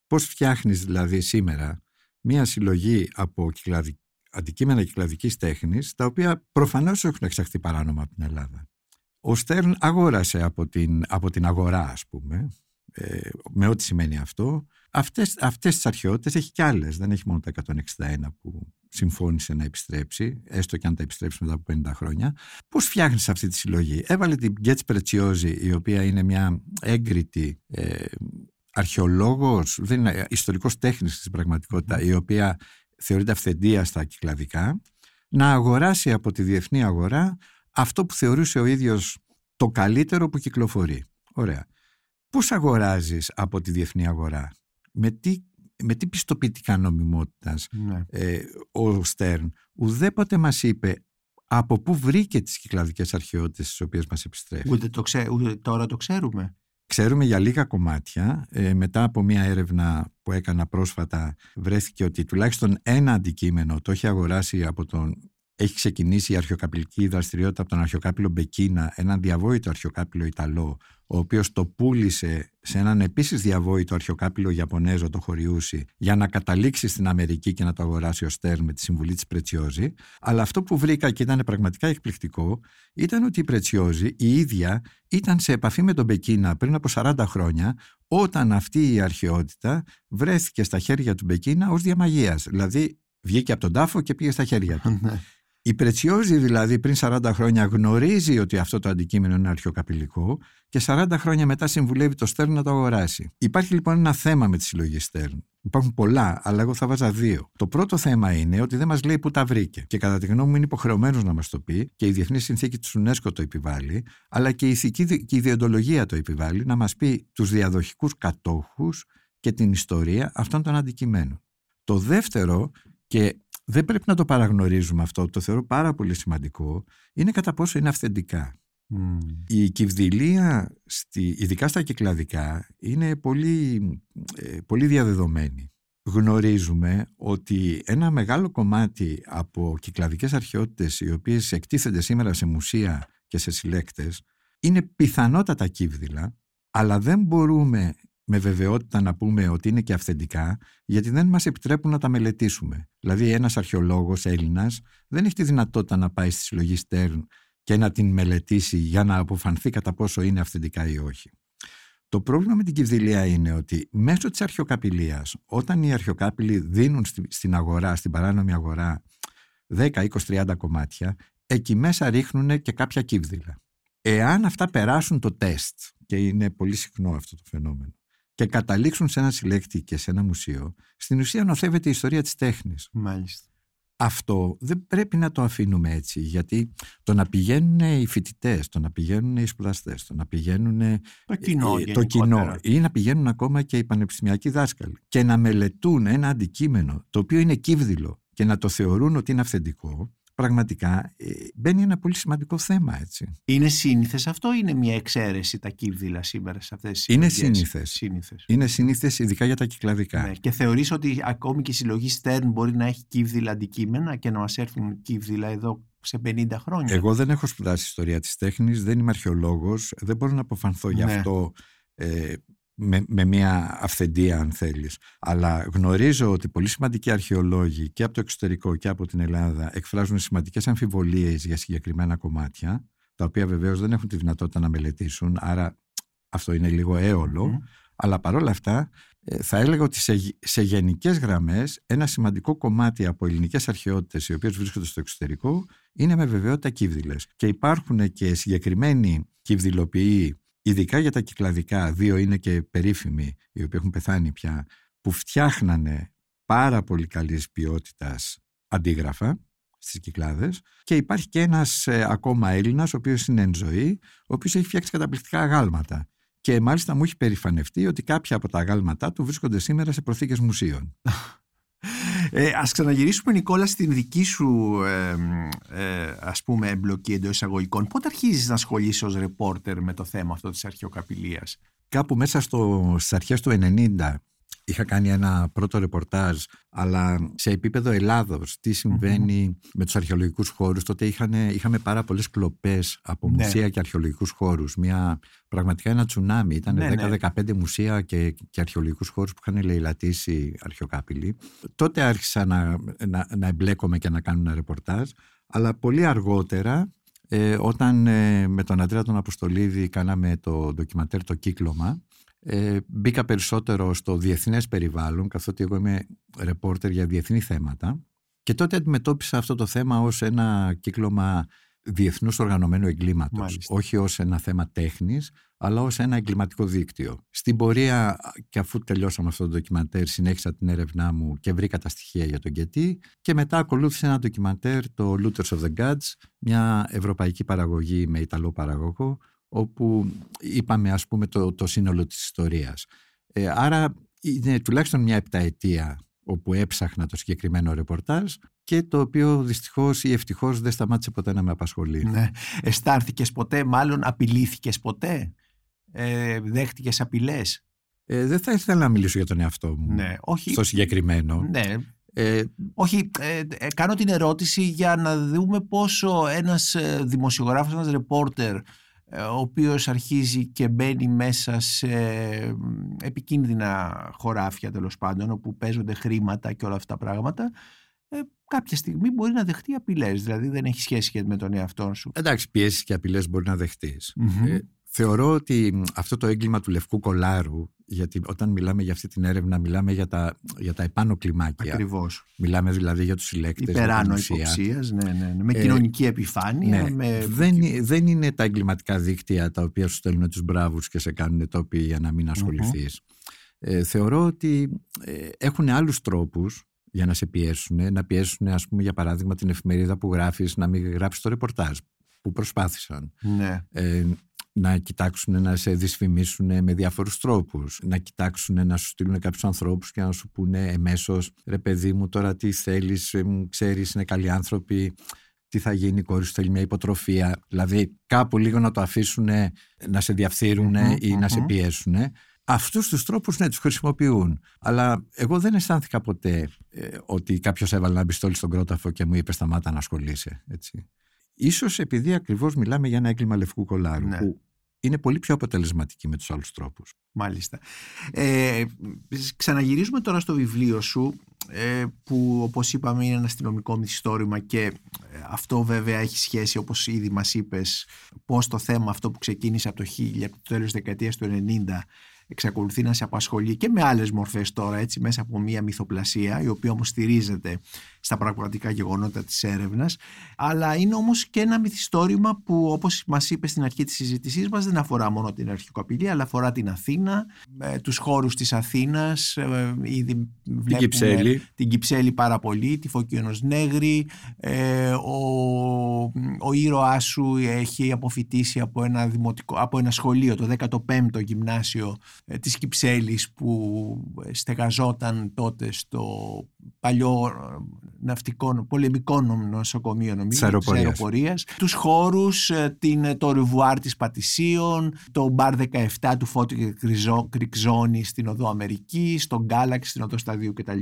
Speaker 3: Πώς φτιάχνεις δηλαδή σήμερα μια συλλογή από κυκλαδι... αντικείμενα κυκλαδικής τέχνης, τα οποία προφανώς έχουν εξαχθεί παράνομα από την Ελλάδα; Ο Στέρν αγόρασε από την, από την αγορά, ας πούμε, ε, με ό,τι σημαίνει αυτό. Αυτές, αυτές τις αρχαιότητες έχει κι άλλες, δεν έχει μόνο τα 161 που συμφώνησε να επιστρέψει, έστω και αν τα επιστρέψει μετά από 50 χρόνια. Πώς φτιάχνεις αυτή τη συλλογή; Έβαλε την Γκέτς Πρετσιόζη, η οποία είναι μια έγκριτη ε, αρχαιολόγος, δεν είναι ιστορικός τέχνης στην πραγματικότητα, η οποία θεωρείται αυθεντία στα κυκλαδικά, να αγοράσει από τη διεθνή αγορά αυτό που θεωρούσε ο ίδιος το καλύτερο που κυκλοφορεί. Ωραία. Πώς αγοράζεις από τη διεθνή αγορά, με τι, με τι πιστοποιητικά νομιμότητας
Speaker 1: ναι.
Speaker 3: ε, ο Στέρν ουδέποτε μας είπε από πού βρήκε τις κυκλαδικές αρχαιότητες τις οποίες μας επιστρέφει;
Speaker 1: Ούτε, το ξέ, ούτε τώρα το ξέρουμε.
Speaker 3: Ξέρουμε για λίγα κομμάτια. Ε, μετά από μια έρευνα που έκανα πρόσφατα βρέθηκε ότι τουλάχιστον ένα αντικείμενο το έχει αγοράσει από τον έχει ξεκινήσει η αρχαιοκαπηλική δραστηριότητα από τον αρχαιοκάπηλο Μπεκίνα, έναν διαβόητο αρχαιοκάπηλο Ιταλό, ο οποίος το πούλησε σε έναν επίσης διαβόητο αρχαιοκάπηλο Ιαπωνέζο, το Χωριούσι, για να καταλήξει στην Αμερική και να το αγοράσει ο Στέρν με τη συμβουλή της Πρετσιόζη. Αλλά αυτό που βρήκα και ήταν πραγματικά εκπληκτικό ήταν ότι η Πρετσιόζη η ίδια ήταν σε επαφή με τον Μπεκίνα πριν από 40 χρόνια όταν αυτή η αρχαιότητα βρέθηκε στα χέρια του Μπεκίνα ως διαμαγείας. Δηλαδή βγήκε από τον τάφο και πήγε στα χέρια του. Ναι. Η Πρετσιόζη δηλαδή πριν 40 χρόνια γνωρίζει ότι αυτό το αντικείμενο είναι αρχαιοκαπηλικό και 40 χρόνια μετά συμβουλεύει το Στέρν να το αγοράσει. Υπάρχει λοιπόν ένα θέμα με τη συλλογή Στέρν. Υπάρχουν πολλά, αλλά εγώ θα βάζα δύο. Το πρώτο θέμα είναι ότι δεν μας λέει πού τα βρήκε. Και κατά τη γνώμη μου είναι υποχρεωμένος να μας το πει και η Διεθνής Συνθήκη της UNESCO το επιβάλλει, αλλά και η ηθική και η ιδεοντολογία το επιβάλλει να μας πει τους διαδοχικούς κατόχους και την ιστορία αυτών των αντικειμένων. Το δεύτερο, και δεν πρέπει να το παραγνωρίζουμε αυτό, το θεωρώ πάρα πολύ σημαντικό, είναι κατά πόσο είναι αυθεντικά. Η κυβδηλία, στη, ειδικά στα κυκλαδικά, είναι πολύ, ε, πολύ διαδεδομένη. Γνωρίζουμε ότι ένα μεγάλο κομμάτι από κυκλαδικές αρχαιότητες οι οποίες εκτίθενται σήμερα σε μουσεία και σε συλλέκτες είναι πιθανότατα κύβδηλα, αλλά δεν μπορούμε με βεβαιότητα να πούμε ότι είναι και αυθεντικά, γιατί δεν μας επιτρέπουν να τα μελετήσουμε. Δηλαδή ένας αρχαιολόγος Έλληνας δεν έχει τη δυνατότητα να πάει στη συλλογή Στέρν και να την μελετήσει για να αποφανθεί κατά πόσο είναι αυθεντικά ή όχι. Το πρόβλημα με την κυβδηλία είναι ότι μέσω της αρχαιοκαπηλείας, όταν οι αρχαιοκάπηλοι δίνουν στην αγορά, στην παράνομη αγορά 10, 20, 30 κομμάτια, εκεί μέσα ρίχνουν και κάποια κύβδηλα. Εάν αυτά περάσουν το τεστ, και είναι πολύ συχνό αυτό το φαινόμενο, και καταλήξουν σε ένα συλλέκτη και σε ένα μουσείο, στην ουσία νοθεύεται η ιστορία της τέχνης.
Speaker 1: Μάλιστα.
Speaker 3: Αυτό δεν πρέπει να το αφήνουμε έτσι, γιατί το να πηγαίνουν οι φοιτητές, το να πηγαίνουν οι σπουδαστές, το να πηγαίνουν
Speaker 1: το κοινό,
Speaker 3: ε, το κοινό ή να πηγαίνουν ακόμα και οι πανεπιστημιακοί δάσκαλοι και να μελετούν ένα αντικείμενο το οποίο είναι κύβδηλο και να το θεωρούν ότι είναι αυθεντικό, πραγματικά ε, μπαίνει ένα πολύ σημαντικό θέμα. Έτσι.
Speaker 1: Είναι σύνηθες αυτό ή είναι μια εξαίρεση τα κύβδηλα σήμερα σε αυτές τις
Speaker 3: Είναι σύνηθες. Είναι σύνηθες ειδικά για τα κυκλαδικά. Ναι,
Speaker 1: και θεωρείς ότι ακόμη και η συλλογή Stern μπορεί να έχει κύβδηλα αντικείμενα και να μας έρθουν κύβδηλα εδώ σε 50 χρόνια;
Speaker 3: Εγώ δεν έχω σπουδάσει ιστορία της τέχνης, δεν είμαι αρχαιολόγος, δεν μπορώ να αποφανθώ γι' ναι. αυτό ε, με, με μια αυθεντία αν θέλεις. Αλλά γνωρίζω ότι πολύ σημαντικοί αρχαιολόγοι και από το εξωτερικό και από την Ελλάδα εκφράζουν σημαντικές αμφιβολίες για συγκεκριμένα κομμάτια, τα οποία βεβαίως δεν έχουν τη δυνατότητα να μελετήσουν, άρα αυτό είναι λίγο έολο. Αλλά παρόλα αυτά ε, θα έλεγα ότι σε, σε γενικές γραμμές ένα σημαντικό κομμάτι από ελληνικές αρχαιότητες οι οποίες βρίσκονται στο εξωτερικό είναι με βεβαιότητα κύβδηλες. Και υπάρχουν και συγκεκριμένοι κύβδηλοποιοί ειδικά για τα κυκλαδικά, δύο είναι και περίφημοι, οι οποίοι έχουν πεθάνει πια, που φτιάχνανε πάρα πολύ καλής ποιότητας αντίγραφα στις κυκλάδες και υπάρχει και ένας ε, ακόμα Έλληνας ο οποίος είναι εν ζωή, ο οποίος έχει φτιάξει καταπληκτικά αγάλματα και μάλιστα μου έχει περηφανευτεί ότι κάποια από τα αγάλματά του βρίσκονται σήμερα σε προθήκες μουσείων.
Speaker 1: Ε, ας ξαναγυρίσουμε Νικόλα στην δική σου ε, ε, ας πούμε εμπλοκή εντός εισαγωγικών. Πότε αρχίζεις να ασχολείσαι ως ρεπόρτερ με το θέμα αυτό της αρχαιοκαπηλείας;
Speaker 3: Κάπου μέσα στο, στις αρχές του 90 είχα κάνει ένα πρώτο ρεπορτάζ, αλλά σε επίπεδο Ελλάδος, τι συμβαινει με τους αρχαιολογικούς χώρους. Τότε είχαν, είχαμε πάρα πολλές κλοπές από ναι. μουσεία και αρχαιολογικούς χώρους. Μια, πραγματικά ένα τσουνάμι. Ήταν ναι, 10-15 ναι. μουσεία και, και αρχαιολογικούς χώρους που είχαν λαιλατήσει αρχαιοκάπηλοι. Τότε άρχισα να, να, να εμπλέκομαι και να κάνω ένα ρεπορτάζ, αλλά πολύ αργότερα ε, όταν ε, με τον Αντρέα τον Αποστολίδη κάναμε το ντοκιματέρ «Το Κύκλωμα», ε, μπήκα περισσότερο στο διεθνές περιβάλλον καθότι εγώ είμαι ρεπόρτερ για διεθνή θέματα. Και τότε αντιμετώπισα αυτό το θέμα ως ένα κύκλωμα διεθνούς οργανωμένου εγκλήματος. Όχι ως ένα θέμα τέχνης αλλά ως ένα εγκληματικό δίκτυο. Στην πορεία και αφού τελειώσαμε αυτό το ντοκιμαντέρ συνέχισα την έρευνά μου και βρήκα τα στοιχεία για τον Κετή. Και μετά ακολούθησε ένα ντοκιμαντέρ το Looters of the Gods μια ευρωπαϊκή παραγωγή με Ιταλό παραγωγό όπου είπαμε ας πούμε το, το σύνολο της ιστορίας. Ε, άρα είναι τουλάχιστον μια επταετία όπου έψαχνα το συγκεκριμένο ρεπορτάζ και το οποίο δυστυχώς ή ευτυχώς δεν σταμάτησε ποτέ να με απασχολεί.
Speaker 1: Ναι. Αισθάνθηκες ποτέ, μάλλον απειλήθηκες ποτέ, ε, δέχτηκες απειλές;
Speaker 3: Ε, δεν θα ήθελα να μιλήσω για τον εαυτό μου
Speaker 1: ναι, όχι.
Speaker 3: στο συγκεκριμένο.
Speaker 1: Ναι. Ε, Όχι, ε, ε, κάνω την ερώτηση για να δούμε πόσο ένας ε, δημοσιογράφος, ένας ρεπόρτερ ο οποίος αρχίζει και μπαίνει μέσα σε επικίνδυνα χωράφια τέλος πάντων όπου παίζονται χρήματα και όλα αυτά τα πράγματα κάποια στιγμή μπορεί να δεχτεί απειλές. Δηλαδή δεν έχει σχέση και με τον εαυτό σου.
Speaker 3: Εντάξει πιέσεις και απειλές μπορεί να δεχτείς Θεωρώ ότι αυτό το έγκλημα του λευκού κολάρου, γιατί όταν μιλάμε για αυτή την έρευνα, μιλάμε για τα, για τα επάνω κλιμάκια.
Speaker 1: Ακριβώς.
Speaker 3: Μιλάμε δηλαδή για τους συλλέκτες.
Speaker 1: Υπεράνω υποψία, ναι, ναι, ναι, με ε, κοινωνική επιφάνεια.
Speaker 3: Ναι.
Speaker 1: Με...
Speaker 3: Δεν, δεν είναι τα εγκληματικά δίκτυα τα οποία σου στέλνουν τους μπράβους και σε κάνουν τοπί για να μην ασχοληθει Ε, θεωρώ ότι ε, έχουν άλλους τρόπους για να σε πιέσουν, να πιέσουν ας πούμε για παράδειγμα την εφημερίδα που γράφεις να μην γράψεις το ρεπορτάζ που προσπάθησαν.
Speaker 1: Ναι.
Speaker 3: Ε, να κοιτάξουν να σε δυσφημίσουν με διάφορους τρόπους, να κοιτάξουν να σου στείλουν κάποιους ανθρώπους και να σου πούνε εμέσως «Ρε παιδί μου τώρα τι θέλεις, ε, ξέρεις είναι καλοί άνθρωποι, τι θα γίνει η κόρης σου θέλει μια υποτροφία». Δηλαδή κάπου λίγο να το αφήσουν να σε διαφθειρουν ή να σε πιέσουν. Αυτούς τους τρόπους ναι τους χρησιμοποιούν. Αλλά εγώ δεν αισθάνθηκα ποτέ ε, ότι κάποιος έβαλε ένα πιστόλι στον κρόταφο και μου είπε σταμάτα να ασχολείσαι. Έτσι. Ίσως επειδή ακριβώς μιλάμε για ένα έγκλημα λευκού κολάρου ναι. που είναι πολύ πιο αποτελεσματική με τους άλλους τρόπους.
Speaker 1: Μάλιστα. Ε, ξαναγυρίζουμε τώρα στο βιβλίο σου ε, που όπως είπαμε είναι ένα αστυνομικό μυθιστόρημα και ε, αυτό βέβαια έχει σχέση όπως ήδη μας είπες πώς το θέμα αυτό που ξεκίνησε από το, 1000, από το τέλος της δεκαετίας του 90 εξακολουθεί να σε απασχολεί και με άλλες μορφές τώρα έτσι μέσα από μια μυθοπλασία η οποία όμως στηρίζεται στα πραγματικά γεγονότα της έρευνας αλλά είναι όμως και ένα μυθιστόρημα που όπως μας είπε στην αρχή της συζήτησής μας δεν αφορά μόνο την αρχικοπηλή αλλά αφορά την Αθήνα, ε, τους χώρους της Αθήνας ε, ήδη
Speaker 3: την Κυψέλη.
Speaker 1: την Κυψέλη πάρα πολύ, τη Φωκίωνος Νέγρη ε, ο, ο ήρωάς σου έχει αποφυτίσει από ένα, δημοτικό, από ένα σχολείο το 15ο γυμνάσιο ε, της Κυψέλης που στεγαζόταν τότε στο παλιό ε, ναυτικό πολεμικό νοσοκομείο νομίζω
Speaker 3: της
Speaker 1: αεροπορίας. Τους χώρους, ε, την, το ρουβουάρ της Πατησίων, το μπαρ 17 του Φώτη Κρυκζόνη στην Οδό Αμερική, στον Γκάλαξ στην Οδό Σταδίου κτλ.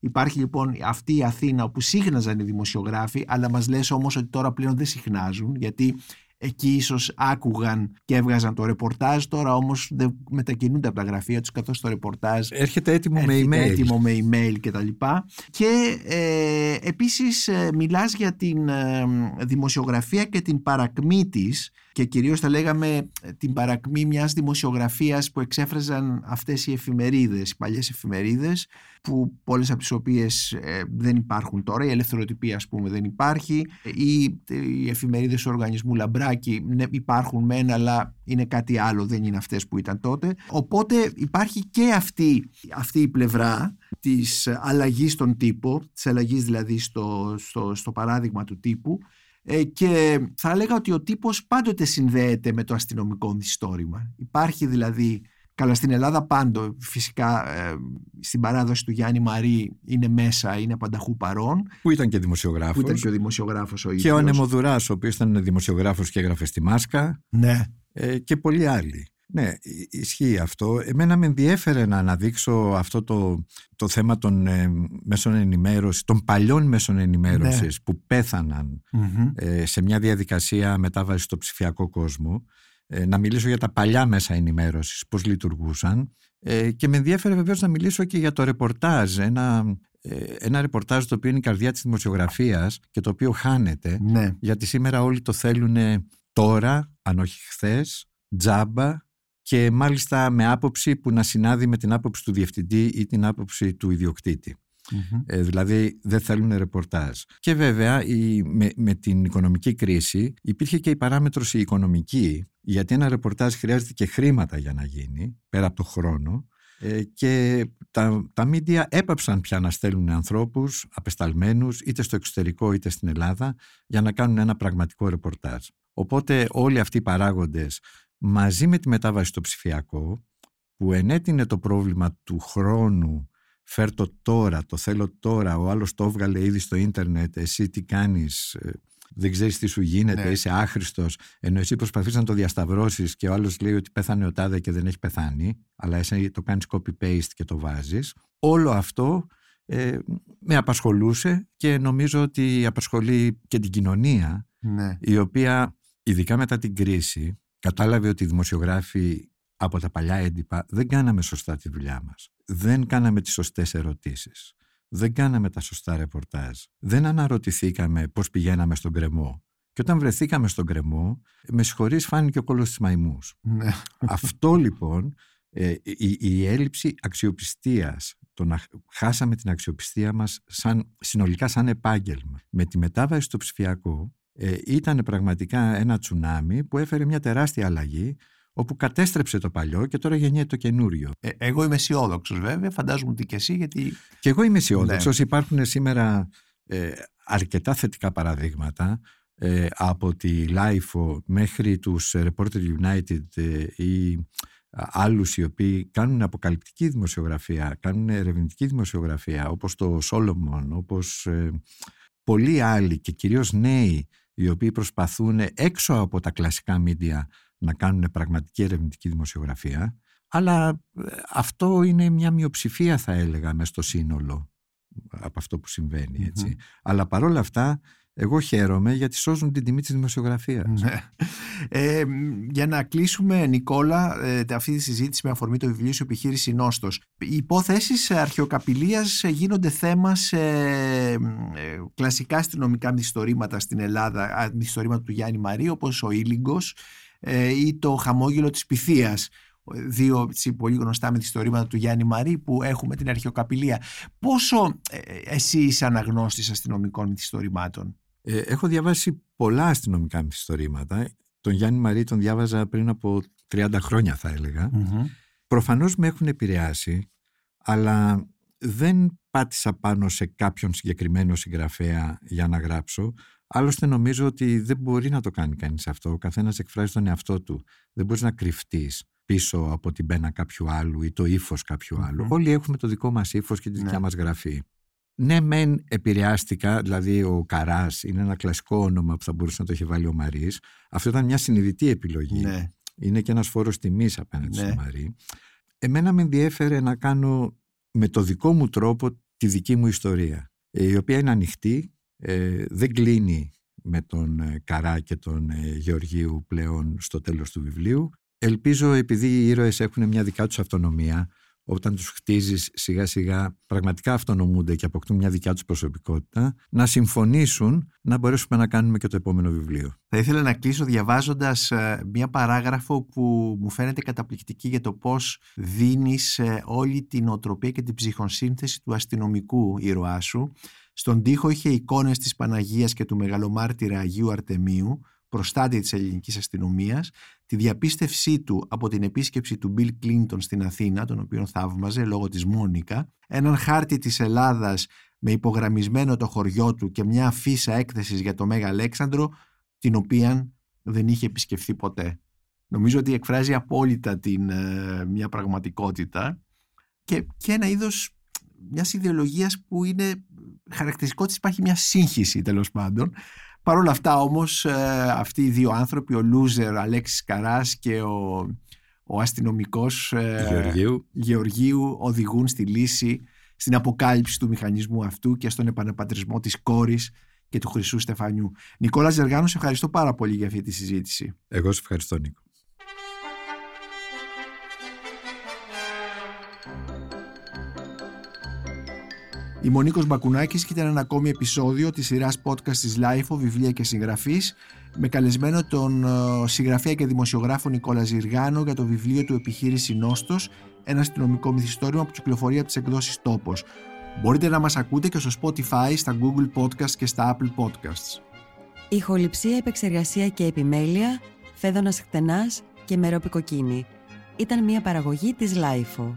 Speaker 1: Υπάρχει λοιπόν αυτή η Αθήνα όπου σύχναζαν οι δημοσιογράφοι αλλά μας λες όμως ότι τώρα πλέον δεν συχνάζουν γιατί εκεί ίσως άκουγαν και έβγαζαν το ρεπορτάζ. Τώρα όμως δεν μετακινούνται από τα γραφεία τους καθώς το ρεπορτάζ
Speaker 3: έρχεται έτοιμο με email.
Speaker 1: έτοιμο με email και τα λοιπά. Και ε, επίσης ε, μιλάς για την ε, δημοσιογραφία και την παρακμή της και κυρίως θα λέγαμε ε, την παρακμή μιας δημοσιογραφίας που εξέφραζαν αυτές οι εφημερίδες, οι παλιές εφημερίδες που πολλές από τις οποίες ε, δεν υπάρχουν τώρα, η ελευθεροτυπία ας πούμε δεν υπάρχει. Ή οι εφημερίδες του οργανισμού Λαμπράκη ναι, υπάρχουν μεν αλλά είναι κάτι άλλο, δεν είναι αυτές που ήταν τότε. Οπότε υπάρχει και αυτή, αυτή η πλευρά της αλλαγής στον τύπο, της αλλαγής δηλαδή στο, στο, στο παράδειγμα του τύπου ε, και θα έλεγα ότι ο τύπος πάντοτε συνδέεται με το αστυνομικό μυθιστόρημα. Υπάρχει δηλαδή, καλά στην Ελλάδα πάντο, φυσικά ε, στην παράδοση του Γιάννη Μαρή είναι μέσα, είναι πανταχού παρόν.
Speaker 3: Που ήταν και δημοσιογράφος.
Speaker 1: Που ήταν και ο δημοσιογράφος ο ίδιος.
Speaker 3: Και ο Ανεμοδουράς, ο οποίος ήταν δημοσιογράφος και έγραφε στη Μάσκα.
Speaker 1: Ναι.
Speaker 3: Ε, και πολλοί άλλοι. Ναι, ισχύει αυτό. Εμένα με ενδιέφερε να αναδείξω αυτό το, το θέμα των ε, μέσων ενημέρωσης, των παλιών μέσων ενημέρωσης ναι. που πεθαναν ε, σε μια διαδικασία μετάβασης στο ψηφιακό κόσμο. Ε, να μιλήσω για τα παλιά μέσα ενημέρωσης, πώς λειτουργούσαν. Ε, και με ενδιέφερε βεβαίως να μιλήσω και για το ρεπορτάζ. Ένα, ε, ένα ρεπορτάζ το οποίο είναι η καρδιά της δημοσιογραφίας και το οποίο χάνεται.
Speaker 1: Ναι.
Speaker 3: Γιατί σήμερα όλοι το θέλουν τώρα, αν όχι χθες, τζάμπα και μάλιστα με άποψη που να συνάδει με την άποψη του διευθυντή ή την άποψη του ιδιοκτητη Ε, δηλαδή δεν θέλουν ρεπορτάζ. Και βέβαια η, με, με την οικονομική κρίση υπήρχε και η παράμετρος η οικονομική γιατί ένα ρεπορτάζ χρειάζεται και χρήματα για να γίνει πέρα από το χρόνο ε, και τα, τα μίντια έπαψαν πια να στέλνουν ανθρώπους απεσταλμένους είτε στο εξωτερικό είτε στην Ελλάδα για να κάνουν ένα πραγματικό ρεπορτάζ. Οπότε όλοι αυτοί οι παράγοντες μαζί με τη μετάβαση στο ψηφιακό που ενέτεινε το πρόβλημα του χρόνου φέρ το τώρα, το θέλω τώρα, ο άλλος το έβγαλε ήδη στο ίντερνετ, εσύ τι κάνεις, ε, δεν ξέρεις τι σου γίνεται, ναι. είσαι άχρηστος, ενώ εσύ προσπαθείς να το διασταυρώσεις και ο άλλος λέει ότι πέθανε ο τάδε και δεν έχει πεθάνει, αλλά εσύ το κάνεις copy-paste και το βάζεις. Όλο αυτό ε, με απασχολούσε και νομίζω ότι απασχολεί και την κοινωνία
Speaker 1: Ναι.
Speaker 3: η οποία ειδικά μετά την κρίση κατάλαβε ότι οι δημοσιογράφοι από τα παλιά έντυπα δεν κάναμε σωστά τη δουλειά μας. Δεν κάναμε τις σωστές ερωτήσεις. Δεν κάναμε τα σωστά ρεπορτάζ. Δεν αναρωτηθήκαμε πώς πηγαίναμε στον κρεμό. Και όταν βρεθήκαμε στον κρεμό, με συγχωρείς φάνηκε ο κόλλος της μαϊμούς.
Speaker 1: Ναι.
Speaker 3: Αυτό λοιπόν, ε, η, η έλλειψη αξιοπιστίας, το να χάσαμε την αξιοπιστία μας σαν, συνολικά σαν επάγγελμα. Με τη μετάβαση στο ψηφιακό ε, ήταν πραγματικά ένα τσουνάμι που έφερε μια τεράστια αλλαγή όπου κατέστρεψε το παλιό και τώρα γεννιέται το καινούριο.
Speaker 1: Ε, εγώ είμαι αισιόδοξος βέβαια, φαντάζομαι ότι και εσύ γιατί...
Speaker 3: Και εγώ είμαι αισιόδοξος. Υπάρχουν σήμερα ε, αρκετά θετικά παραδείγματα ε, από τη LIFO μέχρι τους Reporter United ε, ή άλλους οι οποίοι κάνουν αποκαλυπτική δημοσιογραφία, κάνουν ερευνητική δημοσιογραφία όπως το Solomon, όπως ε, πολλοί άλλοι και κυρίως νέοι οι οποίοι προσπαθούν έξω από τα κλασικά μίντια να κάνουν πραγματική ερευνητική δημοσιογραφία αλλά αυτό είναι μια μειοψηφία θα έλεγα μες στο σύνολο από αυτό που συμβαίνει έτσι. Αλλά παρόλα αυτά εγώ χαίρομαι γιατί σώζουν την τιμή της δημοσιογραφίας.
Speaker 1: Ναι. Ε, για να κλείσουμε, Νικόλα, ε, αυτή τη συζήτηση με αφορμή το βιβλίο σου επιχείρηση Νόστος. Οι υπόθεσεις αρχαιοκαπηλείας γίνονται θέμα σε ε, κλασικά αστυνομικά μυθιστορήματα στην Ελλάδα, μυθιστορήματα του Γιάννη Μαρή, όπως ο Ήλιγκος ε, ή το χαμόγελο της Πυθίας δύο έτσι, πολύ γνωστά μυθιστορήματα του Γιάννη Μαρή που έχουμε την αρχαιοκαπηλεία. Πόσο ε, εσύ είσαι αναγνώστης αστυνομικών μυθιστορημάτων;
Speaker 3: Ε, έχω διαβάσει πολλά αστυνομικά μυθιστορήματα. Τον Γιάννη Μαρή τον διάβαζα πριν από 30 χρόνια θα έλεγα.
Speaker 1: Mm-hmm.
Speaker 3: Προφανώς με έχουν επηρεάσει, αλλά δεν πάτησα πάνω σε κάποιον συγκεκριμένο συγγραφέα για να γράψω. Άλλωστε νομίζω ότι δεν μπορεί να το κάνει κανείς αυτό. Ο καθένας εκφράζει τον εαυτό του. Δεν μπορείς να κρυφτείς πίσω από την πένα κάποιου άλλου ή το ύφος κάποιου άλλου. Όλοι έχουμε το δικό μας ύφος και τη δικιά
Speaker 1: Ναι.
Speaker 3: μας γραφή. Ναι, μεν επηρεάστηκα, δηλαδή ο Καράς είναι ένα κλασικό όνομα που θα μπορούσε να το έχει βάλει ο Μαρής. Αυτό ήταν μια συνειδητή επιλογή.
Speaker 1: Ναι.
Speaker 3: Είναι και ένας φόρος τιμής απέναντι
Speaker 1: Ναι.
Speaker 3: στο Μαρή. Εμένα με ενδιέφερε να κάνω με το δικό μου τρόπο τη δική μου ιστορία, ε, η οποία είναι ανοιχτή, ε, δεν κλείνει με τον ε, Καρά και τον ε, Γεωργίου πλέον στο τέλος του βιβλίου. Ελπίζω επειδή οι ήρωες έχουν μια δικά τους αυτονομία, όταν τους χτίζεις σιγά σιγά πραγματικά αυτονομούνται και αποκτούν μια δικιά τους προσωπικότητα, να συμφωνήσουν να μπορέσουμε να κάνουμε και το επόμενο βιβλίο.
Speaker 1: Θα ήθελα να κλείσω διαβάζοντας ε, μία παράγραφο που μου φαίνεται καταπληκτική για το πώς δίνεις ε, όλη την οτροπία και την ψυχοσύνθεση του αστυνομικού ήρωά σου. Στον τοίχο είχε εικόνες της Παναγίας και του μεγαλομάρτυρα Αγίου Αρτεμίου, προστάτη της ελληνικής αστυνομίας, τη διαπίστευσή του από την επίσκεψη του Μπιλ Κλίντον στην Αθήνα, τον οποίο θαύμαζε λόγω της Μόνικα, έναν χάρτη της Ελλάδας με υπογραμμισμένο το χωριό του και μια αφίσα έκθεσης για το Μέγα Αλέξανδρο, την οποία δεν είχε επισκεφθεί ποτέ. Νομίζω ότι εκφράζει απόλυτα την, ε, μια πραγματικότητα και, και ένα είδος μιας ιδεολογίας που είναι χαρακτηριστικό της υπάρχει μια σύγχυση τέλος πάντων. Παρ' όλα αυτά όμως ε, αυτοί οι δύο άνθρωποι, ο Λούζερ Αλέξης Καράς και ο, ο αστυνομικός ε,
Speaker 3: Γεωργίου.
Speaker 1: Γεωργίου οδηγούν στη λύση, στην αποκάλυψη του μηχανισμού αυτού και στον επαναπατρισμό της κόρης και του Χρυσού Στεφανιού. Νικόλα Ζεργάνου, σε ευχαριστώ πάρα πολύ για αυτή τη συζήτηση.
Speaker 3: Εγώ σε ευχαριστώ Νίκο.
Speaker 1: Είμαι ο Νίκος Μπακουνάκης και ήταν ένα ακόμη επεισόδιο της σειράς podcast της LIFO, βιβλία και συγγραφής, με καλεσμένο τον ε, συγγραφέα και δημοσιογράφο Νικόλα Ζηργάνο για το βιβλίο του «Επιχείρηση Νόστος», ένα αστυνομικό μυθιστόρημα που κυκλοφορεί από τις εκδόσεις Τόπος. Μπορείτε να μας ακούτε και στο Spotify, στα Google Podcasts και στα Apple Podcasts.
Speaker 4: Ηχοληψία, επεξεργασία και επιμέλεια, φέδωνας χτενάς και μερόπικοκίνη. Ήταν μια παραγωγή της Lifeo.